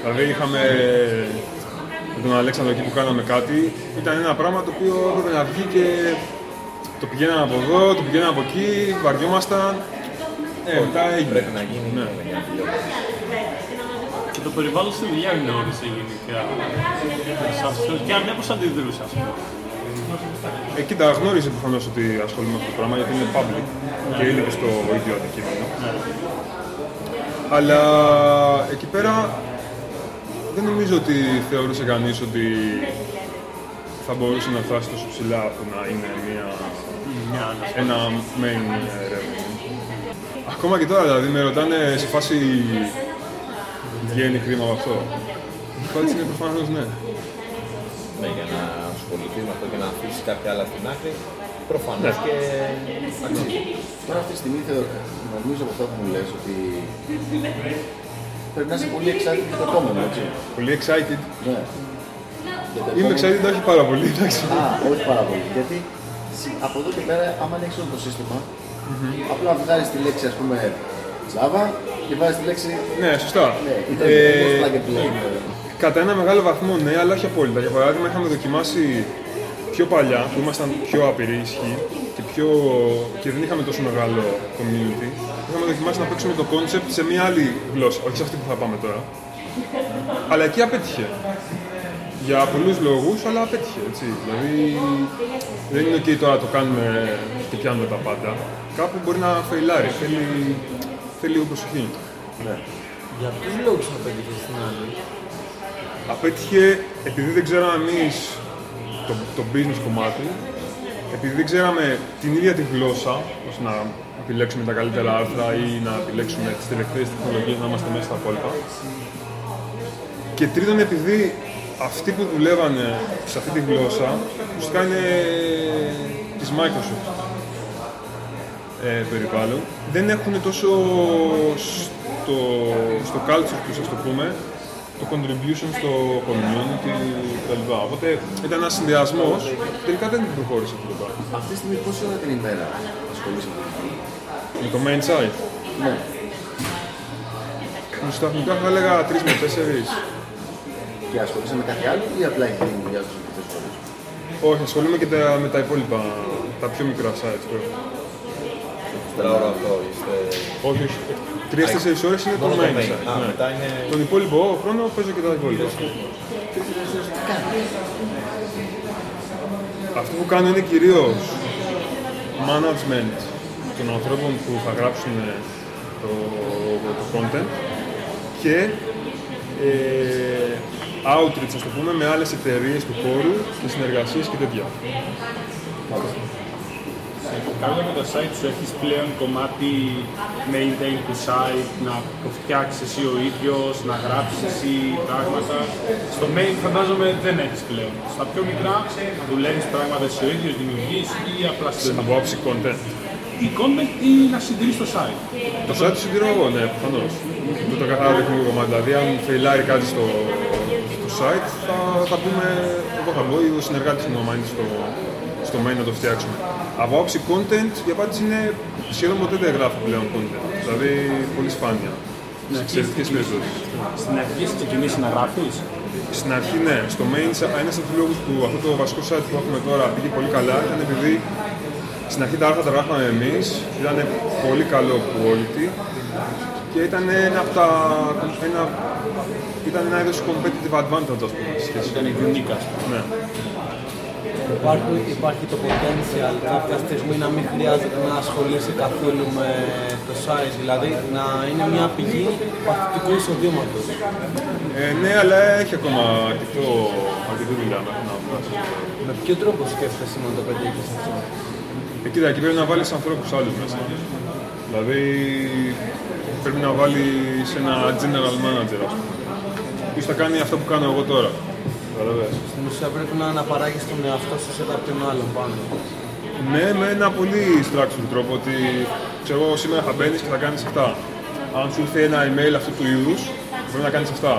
Δηλαδή είχαμε με τον Αλέξανδρο εκεί που κάναμε κάτι, ήταν ένα πράγμα το οποίο έπρεπε να βγει και το πηγαίναμε από εδώ, το πηγαίναμε από εκεί, βαριόμασταν. Ε, μετά έγινε. Πρέπει να γίνει Ναι. για να τελειώσει. Και το περιβάλλον στη δουλειά γνώρισε γενικά. Σε αυτό. Και αν ναι, πώς αντιδρούσε αυτό. Ε, κοίτα, γνώριζε προφανώς ότι ασχολούμαι με αυτό το πράγμα γιατί είναι public και είναι και στο ίδιο αντικείμενο. Αλλά εκεί πέρα δεν νομίζω ότι θεωρούσε κανείς ότι θα μπορούσε να φτάσει τόσο ψηλά που να είναι μια, Μια άλλα. ένα main ε, revenue. Ακόμα και τώρα δηλαδή με ρωτάνε σε φάση βγαίνει χρήμα από αυτό. Η απάντηση είναι προφανώς ναι. Ναι, για να ασχοληθεί με αυτό και να αφήσει κάποια άλλα στην άκρη, προφανώς και αξίζει. Τώρα αυτή τη στιγμή θεω- νομίζω από αυτό που μου λες ότι πρέπει να είσαι πολύ excited για το επόμενο, έτσι. Πολύ excited. Ναι. Για το Είμαι επόμενο- excited, όχι πάρα πολύ, εντάξει. Α, όχι πάρα πολύ. Γιατί από εδώ και πέρα, άμα ανοίξεις όλο το σύστημα, απλά βγάζει τη λέξη, ας πούμε, Java και βάζεις τη λέξη. Ναι, σωστά. Ναι, ήταν Ε, plug and play. Κατά ένα μεγάλο βαθμό ναι, αλλά όχι απόλυτα. Για παράδειγμα, είχαμε δοκιμάσει πιο παλιά, που ήμασταν πιο άπειροι ισχύ και, πιο... και δεν είχαμε τόσο μεγάλο community. Είχαμε δοκιμάσει να παίξουμε το concept σε μια άλλη γλώσσα, όχι σε αυτή που θα πάμε τώρα. Αλλά εκεί απέτυχε. Για πολλούς λόγους, αλλά απέτυχε. Έτσι. Δηλαδή, δεν είναι ok τώρα το κάνουμε και πιάνουμε τα πάντα. Κάπου μπορεί να φεϊλάρει. Θέλει, θέλει λίγο προσοχή. Για ποιους λόγους απέτυχε στην άλλη; Απέτυχε επειδή δεν ξέραμε εμείς το, το business κομμάτι, επειδή δεν ξέραμε την ίδια τη γλώσσα, ώστε να επιλέξουμε τα καλύτερα άρθρα ή να επιλέξουμε τις τελευταίες τεχνολογίες να είμαστε μέσα στα κόλπα. Και τρίτον, επειδή αυτοί που δουλεύανε σε αυτή τη γλώσσα, ουσιαστικά είναι της Microsoft ε, περιβάλλον, δεν έχουν τόσο στο, στο culture τους, ας το πούμε, το contribution στο community κτλ. Οπότε ήταν ένας συνδυασμός. Τελικά δεν προχώρησε αυτό το πράγμα. Αυτή τη στιγμή πόση ώρα την ημέρα ασχολείσαι με αυτό. Με το main site; Ναι. Σταθμικά θα έλεγα 3 με 4. Και ασχολείσαι με κάτι άλλο ή απλά έχει γίνει δουλειά σου αυτές τις φορές. Όχι, ασχολούμαι και τα, με τα υπόλοιπα, τα πιο μικρά sites που έχω. Τετράωρο αυτό, είστε... Όχι, όχι. Τρει-τέσσερι ώρες είναι το Μόνο το main main. site. Α, ναι. μετά είναι... Τον υπόλοιπο χρόνο παίζω και τα υπόλοιπα. Αυτό που κάνω είναι κυρίως management των ανθρώπων που θα γράψουν το, το content και ε, outreach, ας το πούμε, με άλλες εταιρείες του χώρου και συνεργασίες και τέτοια. Κάτω με το site σου έχεις πλέον κομμάτι maintain του site, να το φτιάξεις εσύ ο ίδιος, να γράψεις εσύ πράγματα. Στο main φαντάζομαι δεν έχεις πλέον. Στα πιο μικρά δουλεύεις πράγματα εσύ ο ίδιος, δημιουργείς ή απλά Από συντηρείς. άψη content. Ή content ή να συντηρείς το site. Το site το συντηρώ εγώ, ναι, προφανώς. Το το καθαρό τεχνικό κομμάτι. Δηλαδή, αν φεϊλάρει κάτι στο, στο site, θα, θα πούμε εγώ θα μπω ή ο συνεργάτης μου, άμα είναι στο, στο main να το φτιάξουμε. Από άψη content, η απάντηση είναι σχεδόν ποτέ δεν γράφω πλέον content. Δηλαδή, πολύ σπάνια. Σε εξαιρετικέ περιπτώσεις. Στην αρχή έχεις ξεκινήσει να γράφεις; Στην αρχή, ναι. Στο main, ένα από τους λόγους που αυτό το βασικό site που έχουμε τώρα πήγε πολύ καλά ήταν επειδή στην αρχή τα άρθρα τα γράφαμε εμείς, ήταν πολύ καλό quality και ήταν ένα από τα. Ένα, ήταν ένα είδος competitive advantage, ας πούμε. σε σχέση Ήταν με- unique, ας πούμε. Ναι. Υπάρχει, υπάρχει το potential κάποια στιγμή να μην χρειάζεται να ασχολήσει καθόλου με το site, δηλαδή να είναι μια πηγή παθητικού εισοδήματος. Ε, ναι, αλλά έχει ακόμα αρκετό, αρκετή δουλειά μέχρι να φτάσει. Με ποιο τρόπο σκέφτεσαι να το πετύχεις αυτό; Ε, κοίτα, εκεί πρέπει να βάλεις ανθρώπους άλλους μέσα. Δηλαδή, πρέπει να βάλεις ένα general manager, ας πούμε. Που θα κάνει αυτό που κάνω εγώ τώρα; Καταλαβες. Στην ουσία πρέπει να αναπαράγεις τον εαυτό σου σε κάποιον άλλον πάνω. Ναι, με ένα πολύ structured τρόπο ότι ξέρω εγώ σήμερα θα μπαίνεις και θα κάνεις αυτά. Αν σου ήρθε ένα email αυτού του είδους, πρέπει να κάνεις αυτά.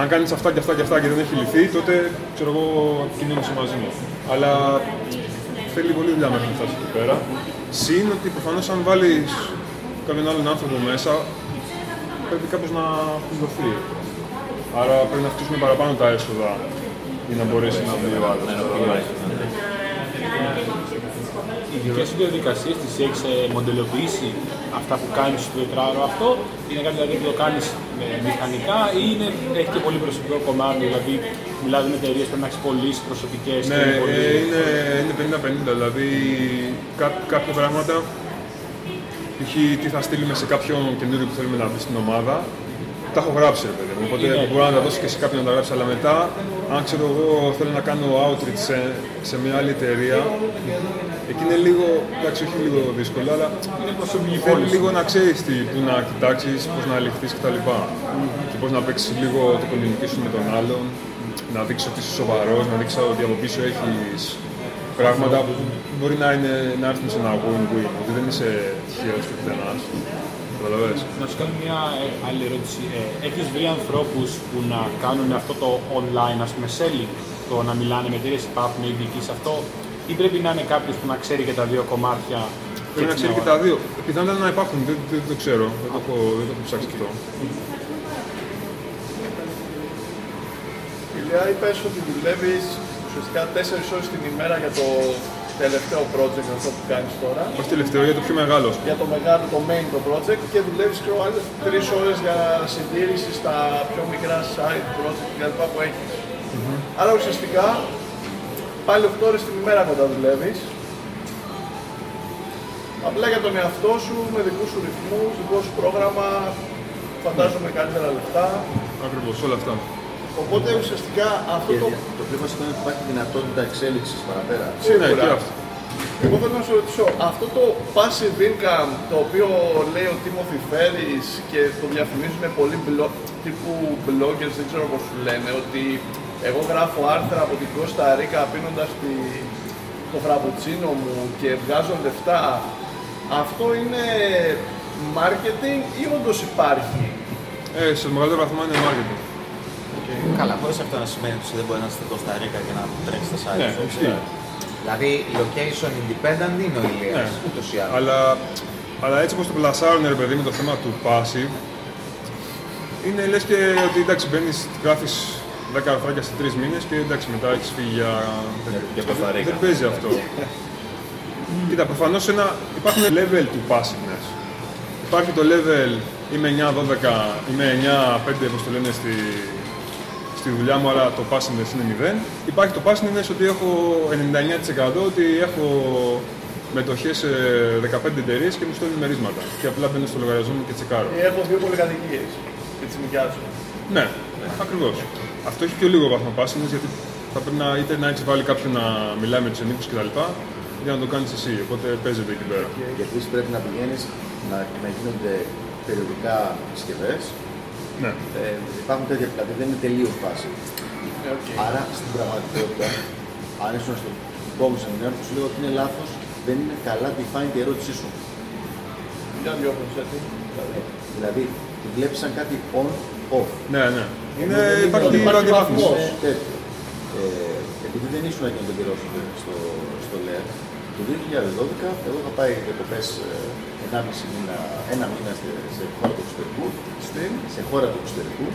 Αν κάνεις αυτά και αυτά και αυτά και δεν έχει λυθεί, τότε ξέρω εγώ κινούμαστε μαζί μου. Αλλά θέλει πολύ δουλειά μέχρι να φτάσεις εκεί πέρα. Συν ότι προφανώς αν βάλεις κάποιον άλλον άνθρωπο μέσα, πρέπει κάποιο να πληρωθεί. Άρα πρέπει να φτιάξουμε παραπάνω τα έσοδα για να μπορέσει να μπει ο άλλος. Οι δικέ σου διαδικασίε τις έχεις μοντελοποιήσει αυτά που κάνεις στο τετράωρο αυτό, είναι κάτι δηλαδή που το κάνεις μηχανικά ή είναι, έχει και πολύ προσωπικό κομμάτι, δηλαδή μιλάμε με εταιρείες που πρέπει να έχεις πωλήσει προσωπικές Ναι, και είναι πολύ. ε, είναι, είναι 50-50. Δηλαδή κά- κάποια πράγματα π.χ. τι θα στείλουμε σε κάποιον καινούριο που θέλουμε να μπει στην ομάδα. Τα έχω γράψει, ρε παιδί μου. Οπότε Είναι. μπορώ να τα δώσω και σε κάποιον να τα γράψει. Αλλά μετά, αν ξέρω εγώ θέλω να κάνω outreach σε, σε μια άλλη εταιρεία, εκεί είναι λίγο, εντάξει, όχι λίγο δύσκολο, αλλά Είναι προσωπική θέλει πώληση. λίγο να ξέρεις τι, που να κοιτάξεις, πώς να αληφθεί κτλ. Και πώς να παίξεις λίγο το communication με τον άλλον, να δείξεις ότι είσαι σοβαρός, να δείξεις ότι από πίσω έχεις πράγματα που μπορεί να, είναι, να έρθουν σε ένα win-win, ότι δεν είσαι τυχαίος και πουθενάς. Καταλαβες. Να σου κάνω μια ε, άλλη ερώτηση. Ε, έχεις βρει ανθρώπους που να κάνουν αυτό το online, ας πούμε, selling, το να μιλάνε με εταιρείες υπάρχουν ειδικοί σε αυτό, ή πρέπει να είναι κάποιος που να ξέρει και τα δύο κομμάτια. Πρέπει να έτσι ξέρει και τα δύο. Πιθανότατα να υπάρχουν, δεν, δεν, το ξέρω, δεν το έχω, δεν το έχω ψάξει αυτό. Ηλιά, είπες ότι δουλεύεις ουσιαστικά 4 ώρες την ημέρα για το τελευταίο project αυτό που κάνεις τώρα. Όχι τελευταίο, για το πιο μεγάλο. ας πούμε. Για το μεγάλο, το main το project και δουλεύεις και άλλες 3 ώρες για συντήρηση στα πιο μικρά site project κλπ. που έχεις. Άρα ουσιαστικά πάλι 8 ώρες την ημέρα κοντά δουλεύεις. Απλά για τον εαυτό σου, με δικούς σου ρυθμούς, δικό σου πρόγραμμα, φαντάζομαι καλύτερα λεφτά. Ακριβώς, όλα αυτά. Οπότε ουσιαστικά αυτό Και το δια- το πλήγμα σημαίνει ότι υπάρχει δυνατότητα εξέλιξης παραπέρα. Ναι, σίγουρα. και αυτό. Εγώ θέλω να σου ρωτήσω, αυτό το passive income το οποίο λέει ο Timothy Ferris και το διαφημίζουν πολλοί μπλο- τύπου bloggers, δεν ξέρω πώς του λένε, ότι εγώ γράφω άρθρα από την Κώστα Ρίκα πίνοντας τη, το φραπουτσίνο μου και βγάζω λεφτά. Αυτό είναι marketing ή όντως υπάρχει; Ε, σε μεγαλύτερο βαθμό είναι marketing. Καλά, χωρίς αυτό να σημαίνει ότι δεν μπορεί να είστε στα Ρίκα και να τρέξεις τα site. Ναι, σου. ισχύει. Δηλαδή, location independent είναι ο Ηλίας, Ναι. ούτως ή άλλως. Αλλά, αλλά έτσι όπως το πλασάρουν ρε παιδί με το θέμα του passive, είναι λες και ότι εντάξει μπαίνεις, γράφεις 10 αρθράκια σε 3 μήνες και εντάξει μετά έχεις φύγει για... για Costa Rica. Δεν παίζει αυτό. Κοίτα, προφανώς ένα, υπάρχουν level του passiveness. Υπάρχει το level είμαι 9-12, είμαι 9-5 όπως το λένε στη, στη δουλειά μου, αλλά το passiveness είναι 0. Υπάρχει το passiveness ότι έχω 99% ότι έχω μετοχές σε 15 εταιρείες και μου στέλνουν μερίσματα. Και απλά μπαίνω στο λογαριασμό μου και τσεκάρω. Ή έχω δύο πολυκατοικίες και τις νοικιάζω. Ναι, ακριβώς. Αυτό έχει πιο λίγο βαθμό passiveness γιατί θα πρέπει να, είτε να έχεις βάλει κάποιον να μιλάει με τους ενίκους κτλ. για να το κάνεις εσύ. Οπότε παίζεται εκεί πέρα. Και επίσης πρέπει να πηγαίνεις να, να γίνονται περιοδικά συσκευές. Ναι. Ε, υπάρχουν τέτοια δηλαδή δεν είναι τελείως βάση. Ε, οκ. Άρα στην πραγματικότητα, αν ήσουν στο επόμενο σεμινάριο, θα σου λέω ότι είναι λάθος, δεν είναι καλά defined η ερώτησή σου. Για διώχνεις έτσι. Δηλαδή, τη βλέπεις σαν κάτι on-off. Ναι, ναι. Είναι, Ενώ υπάρχει δεν είναι αντιβάθμιση. βαθμός. Είναι τέτοιο. Ε, επειδή δεν ήσουν εκείνο τον καιρό στο, στο, στο ΛΕΡ, το 2012 εγώ είχα πάει διακοπέ ε, 1,5 μήνα, ένα μήνα σε, σε χώρα του εξωτερικού, Στην; σε χώρα του εξωτερικού,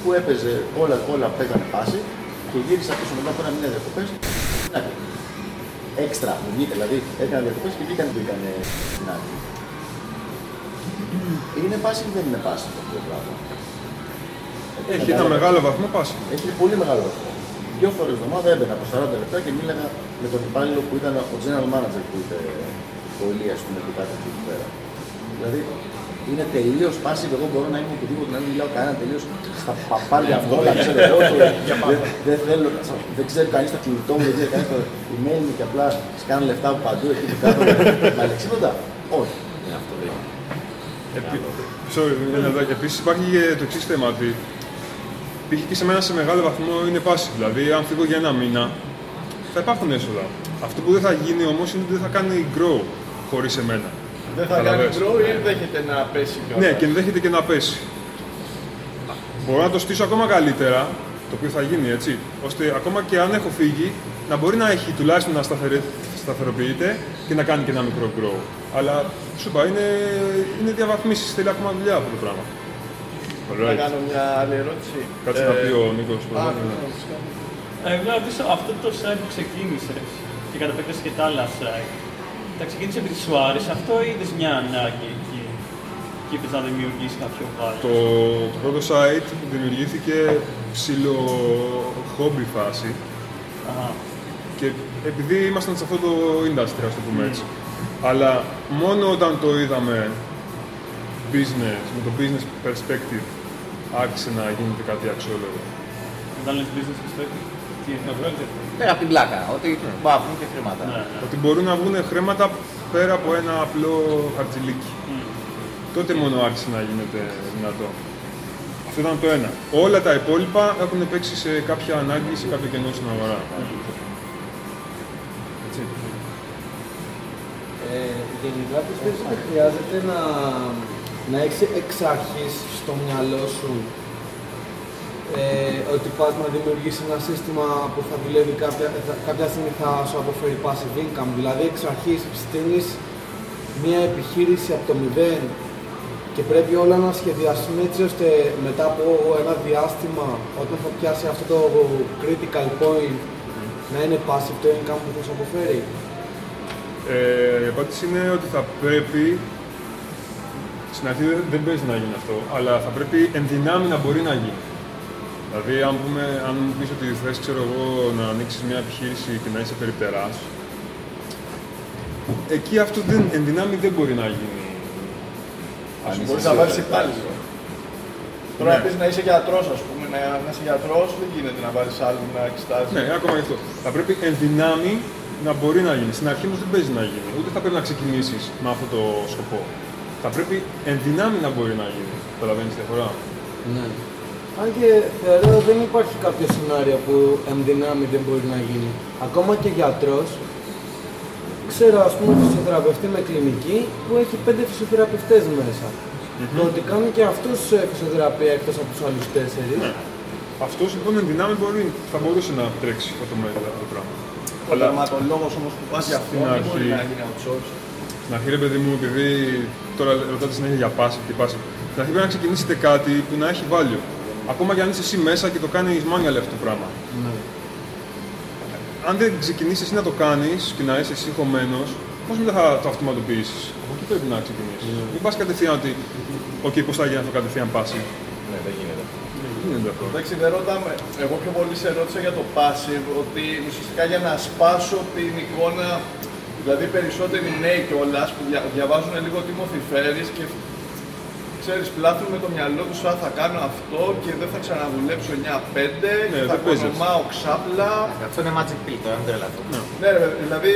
που έπαιζε όλα, όλα παίζανε πάση και γύρισα πίσω μετά από ένα μήνα διακοπές. Έξτρα μου βγήκε, δηλαδή έκανα διακοπές και βγήκαν που ήταν στην άκρη. Είναι πάση ή δεν είναι πάση αυτό το πράγμα; Έχει ένα μεγάλο βαθμό πάση. Έχει πολύ μεγάλο βαθμό. Δύο φορές την εβδομάδα έμπαινα από 40 λεπτά και μίλαγα με τον υπάλληλο που ήταν ο general manager που είπε ο Ηλίας που είναι που κάτι εκεί πέρα. Δηλαδή είναι τελείως passive. Εγώ μπορώ να είμαι οπουδήποτε να μην μιλάω κανένα τελείως στα παπάλια μου όλα. Ξέρω εγώ. το- δεν- Δεν θέλω, δεν ξέρει κανείς το κινητό μου, δεν ξέρει κανείς το email μου και απλά σκάνω λεφτά από παντού εκεί που κάθομαι. Μα αλεξίποντα. Όχι. Ναι, αυτό δεν είναι. Επί... Sorry, είναι εδώ. Και επίσης υπάρχει και το εξής θέμα ότι π.χ. και σε μένα σε μεγάλο βαθμό είναι passive. Δηλαδή, αν φύγω για ένα μήνα, θα υπάρχουν έσοδα. Αυτό που δεν θα γίνει όμως είναι ότι δεν θα κάνει grow χωρίς εμένα. Δεν θα κάνει Καταλαβες. grow ή δέχεται να πέσει κιόλας; Ναι, και ενδέχεται και να πέσει. Μπορώ να το στήσω ακόμα καλύτερα, το οποίο θα γίνει έτσι, ώστε ακόμα και αν έχω φύγει, να μπορεί να έχει τουλάχιστον να σταθερε... σταθεροποιείται και να κάνει και ένα μικρό grow. Αλλά σου είπα, είναι, είναι διαβαθμίσεις, θέλει ακόμα δουλειά αυτό το πράγμα. Να κάνω μια άλλη ερώτηση. Κάτσε Ε, να πει ο Νίκος. Α, πρώτα. ναι, φυσικά. Ε, Εγώ να ρωτήσω αυτό το site που ξεκίνησε και κατά επέκταση και τα άλλα site. Τα ξεκίνησε επειδή σου άρεσε αυτό ή είδες μια ανάγκη εκεί και είπες να δημιουργήσει κάποιο value. Το, το πρώτο site δημιουργήθηκε ψηλο χόμπι φάση Αχα. και επειδή ήμασταν σε αυτό το industry, ας το πούμε έτσι. Αλλά μόνο όταν το είδαμε business, με το business perspective, άρχισε να γίνεται κάτι αξιόλογο. Όταν λες business perspective, τι είναι, να βγάλετε. Πέρα από την πλάκα, ότι μπορεί να βγουν και χρήματα. Ναι, ναι. Ότι μπορούν να βγουν χρήματα πέρα από ένα απλό χαρτζηλίκι. Τότε μόνο άρχισε να γίνεται δυνατό. Αυτό ήταν το ένα. Όλα τα υπόλοιπα έχουν παίξει σε κάποια ανάγκη, σε κάποιο κενό στην αγορά. Έτσι. Ε, γενικά πιστεύεις ότι χρειάζεται να, να έχεις εξ αρχής στο μυαλό σου ε, ότι πας να δημιουργήσεις ένα σύστημα που θα δουλεύει κάποια, θα- κάποια στιγμή θα σου αποφέρει passive income. Δηλαδή εξ αρχής στείνεις μια επιχείρηση από το μηδέν και πρέπει όλα να σχεδιαστούν έτσι ώστε μετά από ένα διάστημα όταν θα πιάσει αυτό το critical point να είναι passive το income που θα σου αποφέρει. Ε, η απάντηση είναι ότι θα πρέπει. Στην αρχή δεν- δεν παίζει να γίνει αυτό, αλλά θα πρέπει εν δυνάμει να μπορεί να γίνει. Δηλαδή, αν, πούμε, αν μου πεις ότι θες, ξέρω εγώ, να ανοίξεις μια επιχείρηση και να είσαι περιπτεράς, εκεί αυτό δεν, εν δυνάμει δεν μπορεί να γίνει. Αν Μπορείς είσαι να βάλεις σίγουρος. υπάλληλο. Τώρα Ναι. να πεις να είσαι γιατρός, ας πούμε, να, να είσαι γιατρός, δεν γίνεται να βάλεις άλλον να εξετάζει. Ναι, ακόμα γι' αυτό. Θα πρέπει εν δυνάμει να μπορεί να γίνει. Στην αρχή όμως δεν παίζει να γίνει. Ούτε θα πρέπει να ξεκινήσεις με αυτό το σκοπό. Θα πρέπει εν δυνάμει να μπορεί να γίνει. Καταλαβαίνεις τη διαφορά; Ναι. Αν και θεωρώ δεν υπάρχει κάποιο σενάριο που ενδυνάμει δεν μπορεί να γίνει. Ακόμα και γιατρός, ξέρω ας πούμε φυσιοθεραπευτή με κλινική που έχει πέντε φυσιοθεραπευτές μέσα. Το ότι κάνει και αυτός ε, φυσιοθεραπεία εκτός από τους άλλους τέσσερις. Αυτός λοιπόν εν δυνάμει μπορεί, θα μπορούσε να τρέξει αυτό το μέλλον αυτό το πράγμα. Ο Αλλά τερματολόγος όμως που πας για αυτό Στην δεν μπορεί αρχή. να γίνει outsource. στην αρχή ρε παιδί μου, επειδή τώρα ρωτάτε συνέχεια για passive και passive, στην αρχή πρέπει να ξεκινήσετε κάτι που να έχει value. Ακόμα και αν είσαι εσύ μέσα και το κάνεις manual αυτό το πράγμα. Αν δεν ξεκινήσεις εσύ να το κάνεις και να είσαι εσύ χωμένο, πώς μετά θα το αυτοματοποιήσεις; Από εκεί πρέπει να ξεκινήσεις. Μην πας κατευθείαν ότι, OK, πώς θα γίνει αυτό κατευθείαν passive. Ναι, δεν γίνεται. Δεν γίνεται αυτό. Εντάξει, δεν ρωτάμε. Εγώ πιο πολύ σε ρώτησα για το passive, ότι ουσιαστικά για να σπάσω την εικόνα, δηλαδή περισσότεροι νέοι κιόλας που δια, διαβάζουν λίγο Timothy Ferris και ξέρεις, πλάθουν με το μυαλό τους, «Α, θα κάνω αυτό και δεν θα ξαναδουλέψω 9-5 Ναι, και θα δεν παίζεις κονομάω ξάπλα. Αυτό είναι magic pill, το δεν τρελαθώ. Ναι, ρε, δηλαδή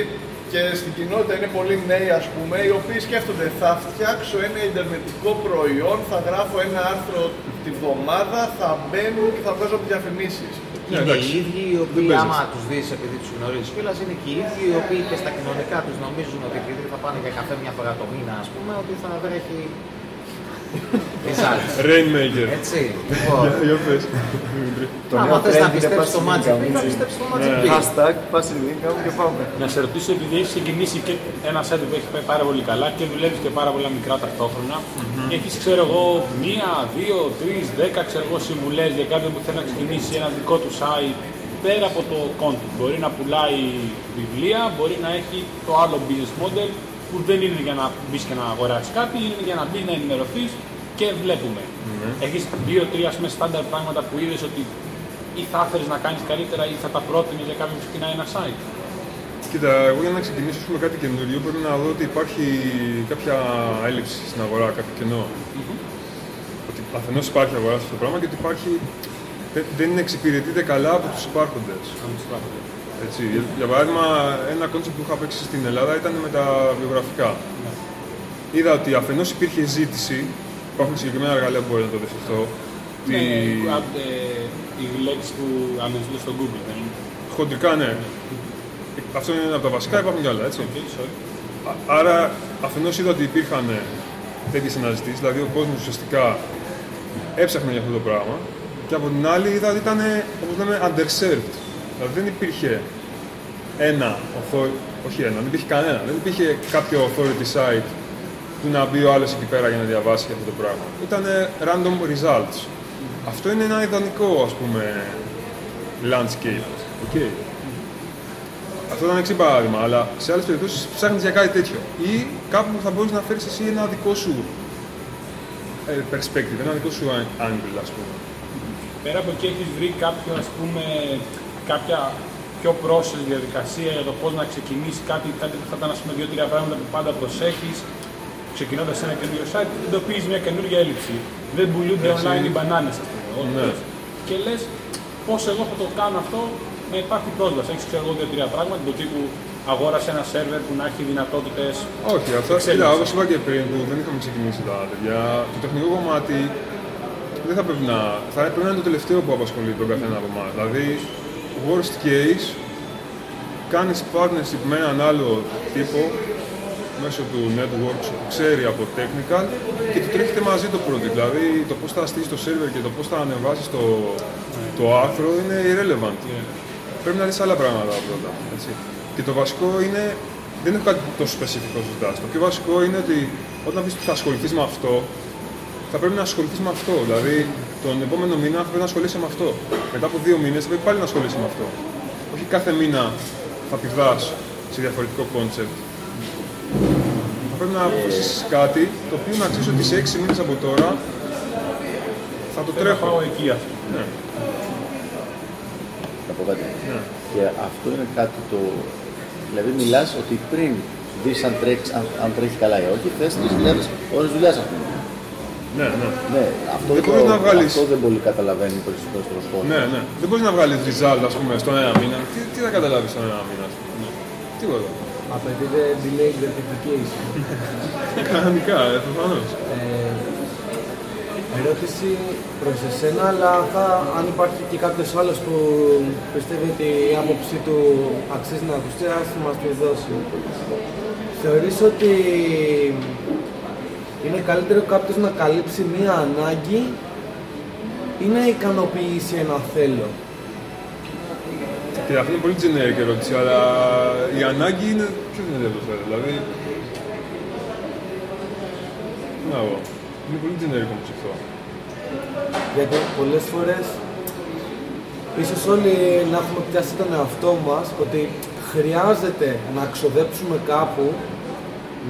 και στην κοινότητα είναι πολλοί νέοι, ας πούμε, οι οποίοι σκέφτονται θα φτιάξω ένα ιντερνετικό προϊόν, θα γράφω ένα άρθρο τη βδομάδα, θα μπαίνουν και θα βγάζω διαφημίσεις. Ναι, είναι εντάξει. οι ίδιοι οι Δεν οποίοι, παίζεις. άμα τους δεις επειδή τους γνωρίζεις κιόλας, είναι και οι ίδιοι οι οποίοι και στα κοινωνικά τους νομίζουν ότι επειδή θα πάνε για καφέ μια φορά το μήνα, ας πούμε, ότι θα βρέχει. Results. Rainmaker. Έτσι. Λοιπόν, Για- Για πες. Το άμα νέο θες trend να είναι πιστέψεις στο passive Magic income, Pill, θα έτσι. πιστέψει στο Ναι. Magic Pill. Hashtag passive income και πάμε. Να σε ρωτήσω, επειδή έχει ξεκινήσει και ένα site που έχει πάει πάρα πολύ καλά και δουλεύεις και πάρα πολλά μικρά ταυτόχρονα, έχεις ξέρω εγώ μία, δύο, τρεις, δέκα ξέρω εγώ συμβουλές για κάποιον που θέλει να ξεκινήσει ένα δικό του site πέρα από το content. Μπορεί να πουλάει βιβλία, μπορεί να έχει το άλλο business model που δεν είναι για να μπεις και να αγοράσεις κάτι, είναι για να μπεις να ενημερωθείς και βλέπουμε. Έχεις δύο-τρία με στάνταρ πράγματα που είδες ότι ή θα ήθελες να κάνεις καλύτερα ή θα τα πρότεινε για κάποιον που ξεκινάει ένα site. Κοίτα, εγώ για να ξεκινήσω με κάτι καινούριο πρέπει να δω ότι υπάρχει κάποια έλλειψη στην αγορά, κάποιο κενό. Ότι αφενός υπάρχει αγορά σε αυτό το πράγμα και ότι υπάρχει, δεν, δεν εξυπηρετείται καλά από τους υπάρχοντες. Έτσι, για, για παράδειγμα, ένα concept που είχα παίξει στην Ελλάδα ήταν με τα βιογραφικά. Είδα ότι αφενός υπήρχε ζήτηση, υπάρχουν συγκεκριμένα εργαλεία που μπορεί να το δει αυτό. ότι Ναι, α- ε, η λέξη που αναζητώ στο Google δεν είναι; Χοντρικά, ναι. Αυτό είναι ένα από τα βασικά, υπάρχουν κι άλλα, έτσι. Okay, sorry. Α- Άρα, αφενός είδα ότι υπήρχαν τέτοιες αναζητήσεις, δηλαδή ο κόσμος ουσιαστικά έψαχνε για αυτό το πράγμα. Και από την άλλη είδα ότι ήταν, όπως λέμε, underserved. Δηλαδή δεν υπήρχε ένα, author- όχι ένα, δεν υπήρχε κανένα. Δεν υπήρχε κάποιο authority site που να μπει ο άλλος εκεί πέρα για να διαβάσει για αυτό το πράγμα. Ήταν random results. Αυτό είναι ένα ιδανικό, ας πούμε, landscape. Okay. Αυτό ήταν εξή παράδειγμα, αλλά σε άλλες περιπτώσεις ψάχνεις για κάτι τέτοιο. Ή κάπου που θα μπορείς να φέρεις εσύ ένα δικό σου ε, perspective, ένα δικό σου angle, ας πούμε. Πέρα από εκεί έχεις βρει κάποιο, ας πούμε, κάποια πιο πρόσθετη διαδικασία για το πώς να ξεκινήσει κάτι, κάτι που θα ήταν ας πούμε, δύο-τρία πράγματα που πάντα προσέχεις, ξεκινώντας ένα καινούριο site, εντοπίζεις μια καινούργια έλλειψη. Δεν πουλούνται Έτσι. online οι μπανάνες, ας πούμε. ό,τι Ναι. θες. Και λες, πώς εγώ θα το κάνω αυτό να υπάρχει πρόσβαση. Έχεις ξέρω εγώ δύο-τρία πράγματα, του τύπου αγόρασε ένα σερβερ που να έχει δυνατότητες. Όχι, αυτό Εξέλιξη. κοίτα, όπως είπα και πριν που δεν είχαμε ξεκινήσει τα τέτοια, το τεχνικό κομμάτι δεν θα πρέπει να. θα πρέπει να είναι το τελευταίο που απασχολεί τον καθένα από εμάς. Δηλαδή, worst case, κάνεις partnership με έναν άλλο τύπο μέσω του network που ξέρει από technical και του τρέχετε μαζί το project. Δηλαδή, το πώς θα στήσεις το server και το πώς θα ανεβάσεις το, το άρθρο είναι irrelevant. Πρέπει να δεις άλλα πράγματα πρώτα. Έτσι. Και το βασικό είναι. Δεν είναι κάτι τόσο σπεσιφικό σου ζητάς. Το πιο βασικό είναι ότι όταν πεις ότι θα ασχοληθείς με αυτό, θα πρέπει να ασχοληθείς με αυτό. Δηλαδή, τον επόμενο μήνα θα πρέπει να ασχολείσαι με αυτό. Μετά από δύο μήνες θα πρέπει πάλι να ασχολείσαι με αυτό. Όχι κάθε μήνα θα πηδάς σε διαφορετικό concept. Θα πρέπει να αποφασίσει κάτι το οποίο να ξέρεις ότι σε έξι μήνες από τώρα θα το Θέλω να τρέχω. πάω εκεί, ας πούμε. Ναι. Να πω κάτι. Και αυτό είναι κάτι το. Δηλαδή, μιλάς ότι πριν δεις αν, τρέξεις- αν, αν τρέχεις καλά ή όχι, θες 3.000 ώρες δουλειάς, ας πούμε. Ναι, ναι. Ναι, αυτό, Δεν το, μπορείς να βγάλεις- αυτό δεν πολύ καταλαβαίνει περισσότερο στο σπορ. Ναι, ναι. Δεν μπορείς να βγάλεις result, ας πούμε, στον ένα μήνα. Τι, τι θα καταλάβεις στον ένα μήνα, ας πούμε. Ναι. Τίποτα. Απαιτείται delayed gratification. Κανονικά, ε, προφανώς. Ε, ερώτηση προς εσένα, αλλά θα, αν υπάρχει και κάποιος άλλος που πιστεύει ότι η άποψή του αξίζει να ακουστεί, ας μας τη δώσει. Θεωρείς ότι είναι καλύτερο κάποιος να καλύψει μία ανάγκη ή να ικανοποιήσει ένα θέλω. Και αυτό είναι πολύ generic ερώτηση, αλλά η ανάγκη είναι πιο δυνατή από το θέλω. Δηλαδή. Να εγώ. Είναι πολύ generic όμως αυτό. Γιατί πολλές φορές ίσως όλοι να έχουμε πιάσει τον εαυτό μας ότι χρειάζεται να ξοδέψουμε κάπου,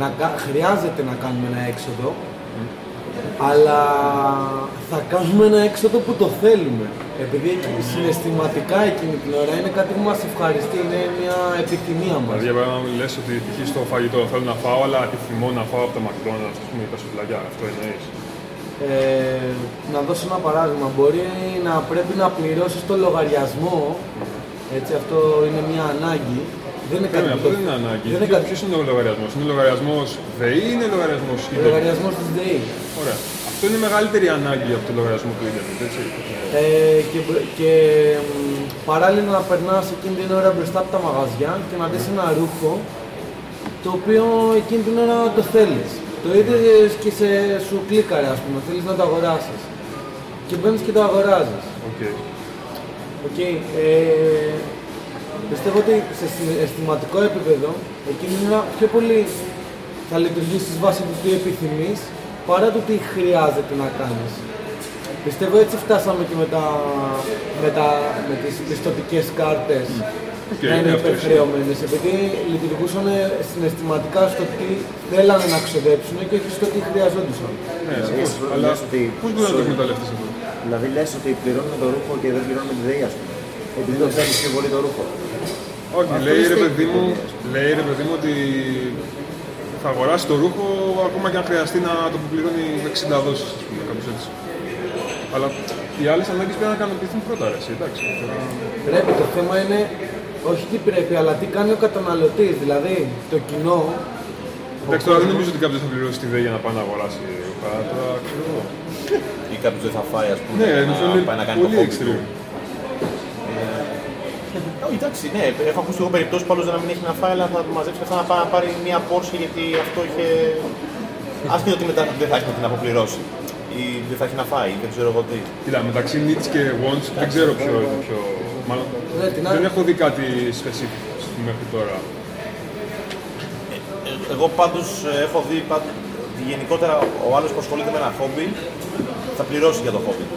να, κα- χρειάζεται να κάνουμε ένα έξοδο, αλλά θα κάνουμε ένα έξοδο που το θέλουμε. Επειδή εκεί- συναισθηματικά εκείνη την ώρα είναι κάτι που μας ευχαριστεί, είναι μια επιθυμία μας. Δηλαδή, για παράδειγμα, λες ότι π.χ. στο φαγητό θέλω να φάω, αλλά επιθυμώ να φάω από το McDonald's, ας πούμε, τα σουβλάκια. Αυτό εννοείς. Ε, να δώσω ένα παράδειγμα. Μπορεί να πρέπει να πληρώσεις το λογαριασμό. Έτσι, αυτό είναι μια ανάγκη. Δεν είναι κάτι Ναι, που αυτό το- δεν είναι ανάγκη. Δεν είναι Ποιο- κάτι... Ποιος είναι ο λογαριασμός, είναι λογαριασμός ΔΕΗ ή είναι λογαριασμός Ο ίντερνετ. λογαριασμός της ΔΕΗ. Ωραία. Αυτό είναι μεγαλύτερη ανάγκη από το λογαριασμό του ίντερνετ, έτσι. Ε, και και μ, παράλληλα να περνάς εκείνη την ώρα μπροστά από τα μαγαζιά και να δεις ένα ρούχο το οποίο εκείνη την ώρα το θέλεις. Το είδες και σε, σου κλίκαρε, ας πούμε, θέλεις να το αγοράσεις. Και μπαίνεις και το αγοράζεις. Οκ. Οκ. Ε, πιστεύω ότι σε αισθηματικό επίπεδο εκείνη την ώρα πιο πολύ θα λειτουργήσει βάσει του τι επιθυμείς παρά του τι χρειάζεται να κάνεις. Πιστεύω έτσι φτάσαμε και με, τα, με, τα, με τις πιστοτικές κάρτες Οκ, να είναι ναι, αυτό υπερχρεωμένες επειδή λειτουργούσαν συναισθηματικά στο τι θέλανε να ξοδέψουν και όχι στο τι χρειαζόντουσαν. Ναι, Δηλαδή, σαφώς. εσύ Αλλά λες ότι- πώς μπορεί να το εκμεταλλευτείς αυτό; Δηλαδή λες ότι πληρώνουμε το ρούχο και δεν πληρώνουμε τη ΔΕΗ, ας πούμε. Επειδή το θέλεις πιο πολύ το ρούχο. Όχι, Αυτό λέει είναι ρε steak παιδί μου, δηλαδή, λέει ρε παιδί μου ότι θα αγοράσει το ρούχο ακόμα και αν χρειαστεί να το πληρώνει 60 δόσεις, ας πούμε, κάπως έτσι. Αλλά οι άλλες ανάγκες πρέπει να ικανοποιηθούν πρώτα, ρε, εσύ, εντάξει. Τώρα- Πρέπει, το θέμα είναι όχι τι πρέπει, αλλά τι κάνει ο καταναλωτής. Δηλαδή, το κοινό. Εντάξει, τώρα δεν νομίζω ότι κάποιος θα πληρώσει τη ΔΕΗ για να πάει να αγοράσει ρούχα, τώρα ξέρω εγώ. Ή κάποιος δεν θα φάει, ας πούμε, Ναι, να νομίζω είναι πάει να κάνει το πολύ χόμπι του. Extreme. Όχι, εντάξει, ναι, έχω ακούσει εγώ περιπτώσεις που άλλος να μην έχει να φάει, αλλά θα του μαζέψει αυτά να πάει να πάρει μια πόρση γιατί αυτό είχε. Άσχετο ότι μετά δεν θα έχει να την αποπληρώσει. Ή δεν θα έχει να φάει, δεν ξέρω εγώ τι. Κοίτα, μεταξύ needs και wants δεν ξέρω ποιο είναι πιο... Μάλλον Ναι, την δεν άλλη- έχω δει κάτι specific μέχρι τώρα. Ε, Εγώ πάντως έχω δει πάντως, ότι γενικότερα ο άλλος που ασχολείται με ένα χόμπι θα πληρώσει για το χόμπι του.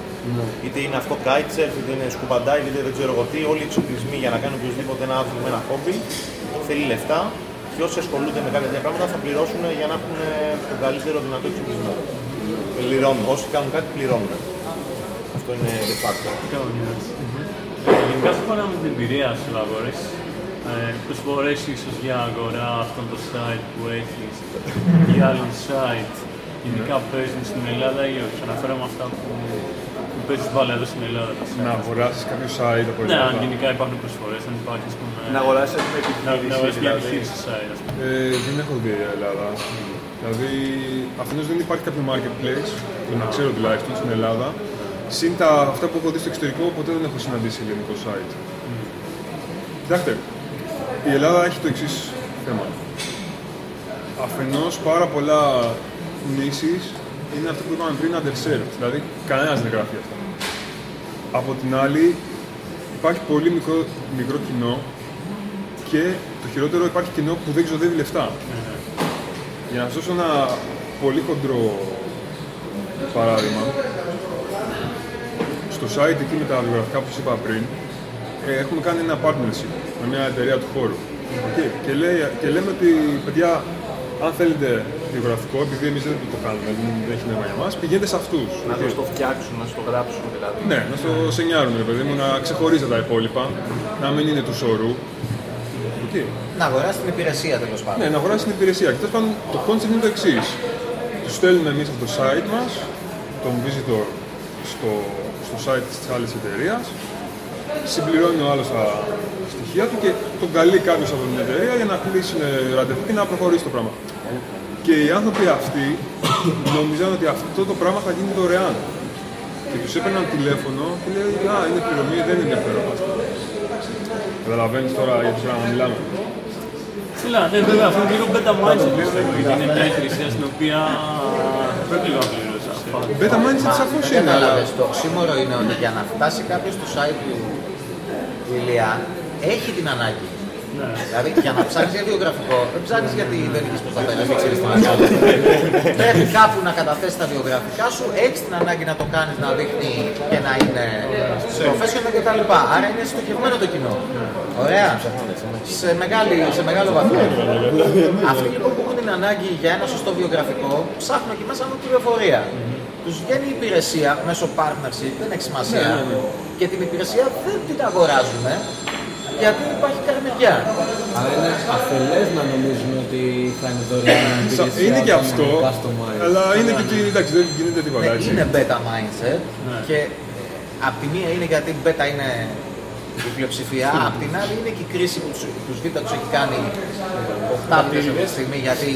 Είτε είναι αυτό kitesurf, είτε είναι scuba dive, είτε δεν ξέρω εγώ τι. Όλοι οι εξοπλισμοί για να κάνει οποιοδήποτε ένα άθλημα ένα χόμπι θέλει λεφτά και όσοι ασχολούνται με κάποια τέτοια πράγματα θα πληρώσουν για να έχουν τον καλύτερο δυνατό εξοπλισμό. Πληρώνουν. Όσοι κάνουν κάτι πληρώνουν. Αυτό είναι de facto. Ε, Γενικά σύμφωνα με την εμπειρία σου να αγορές, ε, πώς φορές ίσως για αγορά αυτόν το site που έχεις ή άλλων site, γενικά παίζουν στην Ελλάδα ή όχι. Αναφέρομαι αυτά που, που παίζεις μπάλα εδώ στην Ελλάδα. τα site. Να αγοράσει κάποιος site από Ναι, αν Ελλάδα. γενικά υπάρχουν προσφορές, αν υπάρχει ας πούμε, Να αγοράσει με να, να επιχείρηση. αγοράσεις μια δηλαδή. επιχείρηση site. Ας πούμε. Ε, δεν έχω δει Ελλάδα. Δηλαδή, αφενός δεν υπάρχει κάποιο marketplace, που να ξέρω τουλάχιστον στην Ελλάδα. Συν τα, αυτά που έχω δει στο εξωτερικό, ποτέ δεν έχω συναντήσει ελληνικό site. Κοιτάξτε, η Ελλάδα έχει το εξής θέμα. Αφενός πάρα πολλά νήσεις είναι αυτό που είπαμε πριν underserved, δηλαδή κανένας δεν γράφει αυτά. Από την άλλη, υπάρχει πολύ μικρό, μικρό κοινό και το χειρότερο υπάρχει κοινό που δεν ξοδεύει λεφτά. Για να σας δώσω ένα πολύ χοντρό παράδειγμα, στο site εκεί με τα βιογραφικά που σας είπα πριν, ε, έχουμε κάνει ένα partnership με μια εταιρεία του χώρου. Okay. Και, λέει, και λέμε ότι, παιδιά, αν θέλετε βιογραφικό, επειδή εμείς δεν το κάνουμε, δεν, δεν έχει νόημα για μας, πηγαίνετε σε αυτούς. Να Okay. το στο φτιάξουν, να στο γράψουν δηλαδή. Ναι, να στο σενιάρουν, ρε παιδί μου, να ξεχωρίζει τα υπόλοιπα, να μην είναι του σωρού. Okay. Να αγοράσει την υπηρεσία τέλος πάντων. Ναι, να αγοράσει την υπηρεσία. Και τέλος πάντων το concept είναι το εξής. Τους στέλνουμε εμείς από το site μας τον visitor στο, στο site της άλλης εταιρείας, συμπληρώνει ο άλλος τα στοιχεία του και τον καλεί κάποιος από την εταιρεία για να κλείσει ραντεβού και να προχωρήσει το πράγμα. Και οι άνθρωποι αυτοί νομίζαν ότι αυτό το πράγμα θα γίνει δωρεάν. Και τους έπαιρναν τηλέφωνο και λέει «Α, είναι πληρωμή, δεν είναι ενδιαφέρον μας». Καταλαβαίνεις τώρα για τι πράγμα μιλάμε. Φίλα, ναι, βέβαια, αυτό είναι λίγο beta mindset πιστεύω, γιατί είναι μια υπηρεσία στην οποία πρέπει λίγο να πληρώσει. Beta mindset σαφώς Δεν είναι, αλλά κατάλαβες. Το σήμωρο είναι ότι για να φτάσει κάποιος στο site του του Ηλία έχει την ανάγκη. Δηλαδή για να ψάχνει για βιογραφικό, δεν ψάχνει γιατί δεν έχει προ τα πέρα, δεν ξέρεις τι να κάνεις. Πρέπει κάπου να καταθέσεις τα βιογραφικά σου, έχεις την ανάγκη να το κάνεις να δείχνει και να είναι professional κτλ. Άρα είναι στοχευμένο το κοινό. Ωραία. Σε, μεγάλη, σε μεγάλο βαθμό. Αυτοί λοιπόν που έχουν την ανάγκη για ένα σωστό βιογραφικό, ψάχνουν εκεί μέσα με πληροφορία. Τους βγαίνει η υπηρεσία μέσω partnership, δεν έχει σημασία. Και την υπηρεσία δεν την αγοράζουν γιατί υπάρχει καρμεριά. Αλλά είναι αφελές να νομίζουν ότι θα είναι δωρεάν Σα- υπηρεσία είναι και όταν αυτό, customize. αλλά είναι και ότι εντάξει, δεν γίνεται τίποτα Ναι, έτσι. είναι beta mindset και απ' τη μία είναι γιατί beta είναι η πλειοψηφία, απ' την άλλη είναι και η κρίση που τους, τους β' τους έχει κάνει οχτάπτες αυτή τη στιγμή γιατί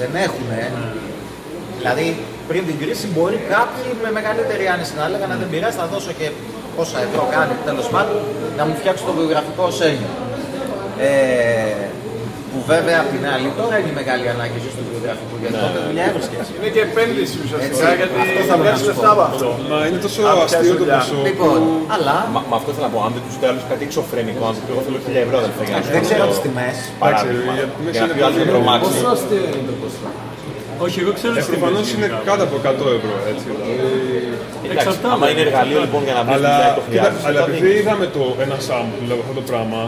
δεν έχουν. Δηλαδή πριν την κρίση μπορεί κάποιοι με μεγαλύτερη άνεση να έλεγαν να δεν πειράζει θα δώσω και πόσα ευρώ κάνει τέλος πάντων να μου φτιάξει το βιογραφικό σένιο. Ε, που βέβαια απ' την άλλη τώρα είναι η μεγάλη ανάγκη ίσως του βιογραφικού γιατί τότε δουλειά έβρισκες. Είναι και επένδυση ουσιαστικά Έτσι, γιατί αυτό θα θα ήθελα βγάλει να σου λεφτά πω. από αυτό. Μα είναι τόσο Αν αστείο πιάσει το δουλειά. ποσό Λοιπόν, που... αλλά Μα, μα αυτό θέλω να πω, αν δεν τους τέλου κάτι εξωφρενικό, αν του πει εγώ θέλω 1000 ευρώ, δεν θα γίνει. δεν ξέρω τις τιμές. Παράδειγμα. Εντάξει, για- Για να είναι πει ο άλλος πολύ δεν τρομάξει. Πόσο αστείο είναι το ποσό; Όχι, εγώ ξέρω Ε, τις Προφανώς τιμές είναι γενικά. κάτω από 100 ευρώ, έτσι. Δηλαδή... Εντάξει, Εξαρτάται. άμα είναι εργαλείο λοιπόν για να βρει Αλλά, δουλειά το κοίτα, χρειάζεσαι. αλλά θα επειδή δίνεις. είδαμε το, ένα sample από αυτό το πράγμα,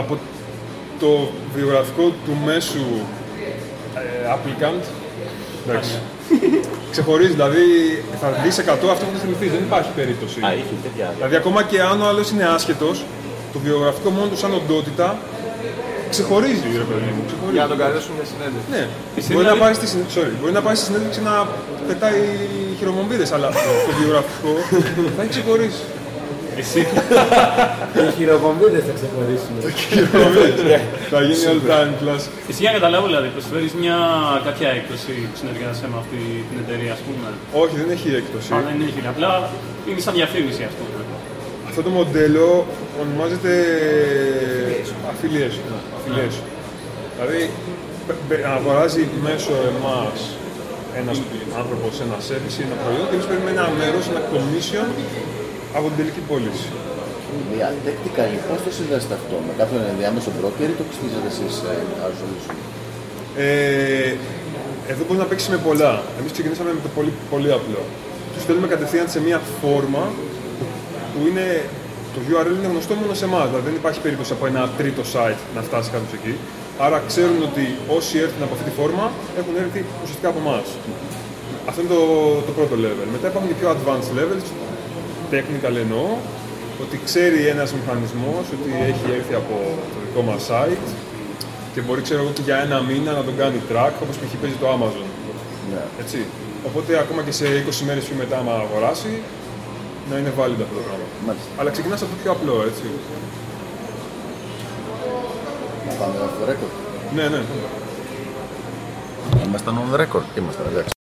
από το βιογραφικό του μέσου ε, applicant, εντάξει, ξεχωρίζει, δηλαδή θα δεις 100 αυτό που θα θυμηθείς, δεν υπάρχει περίπτωση. Α, είχε τέτοια. Δηλαδή ακόμα και αν ο άλλος είναι άσχετος, το βιογραφικό μόνο του σαν οντότητα ξεχωρίζει, ρε παιδί μου, ξεχωρίζει. Για να τον καλέσουν για συνέντευξη. Ναι, Εσύ μπορεί, να δηλαδή- πάει στη, συνέ- sorry, μπορεί να πάει στη συνέντευξη να πετάει χειρομομπίδες, αλλά το βιογραφικό θα έχει ξεχωρίσει. Εσύ, Οι χειροπομπίδες θα ξεχωρίσουν. θα γίνει all time plus. εσύ για να καταλάβω, δηλαδή, προσφέρεις μια κάποια έκπτωση που συνεργάζεσαι με αυτή την εταιρεία, ας πούμε. Όχι, δεν έχει έκπτωση. Α, δεν έχει, απλά είναι σαν διαφήμιση αυτό. Αυτό το μοντέλο ονομάζεται affiliation. affiliation. Δηλαδή, πε- πε- αγοράζει μέσω εμάς ένας άνθρωπος ένα service ή ένα προϊόν και εμείς παίρνουμε ένα μέρος, ένα commission από την τελική πώληση. Μια technical, πώς το συνδέσετε αυτό, με κάποιον ενδιάμεσο broker ή το χτίζετε εσείς ε, άλλο solution. Ε, εδώ μπορεί να παίξει με πολλά. Εμείς ξεκινήσαμε με το πολύ, πολύ απλό. Τους στέλνουμε κατευθείαν σε μια φόρμα που είναι, το URL είναι γνωστό μόνο σε εμάς. Δηλαδή δεν υπάρχει περίπτωση από ένα τρίτο site να φτάσει κάποιος εκεί. Άρα ξέρουν ότι όσοι έρθουν από αυτή τη φόρμα έχουν έρθει ουσιαστικά από εμάς. Αυτό είναι το, το πρώτο level. Μετά υπάρχουν και πιο advanced levels, technical εννοώ, ότι ξέρει ένας μηχανισμός ότι έχει έρθει από το δικό μας site και μπορεί ξέρω εγώ και για ένα μήνα να τον κάνει track όπως π.χ. παίζει το Amazon. Ναι. Έτσι. Οπότε ακόμα και σε 20 μέρες πιο μετά άμα αγοράσει να είναι valid αυτό το πράγμα. Μάλιστα. Αλλά ξεκινάς από το πιο απλό, έτσι. Να πάμε off the record. Ναι, ναι. Ήμασταν on the record. Ήμασταν, εντάξει.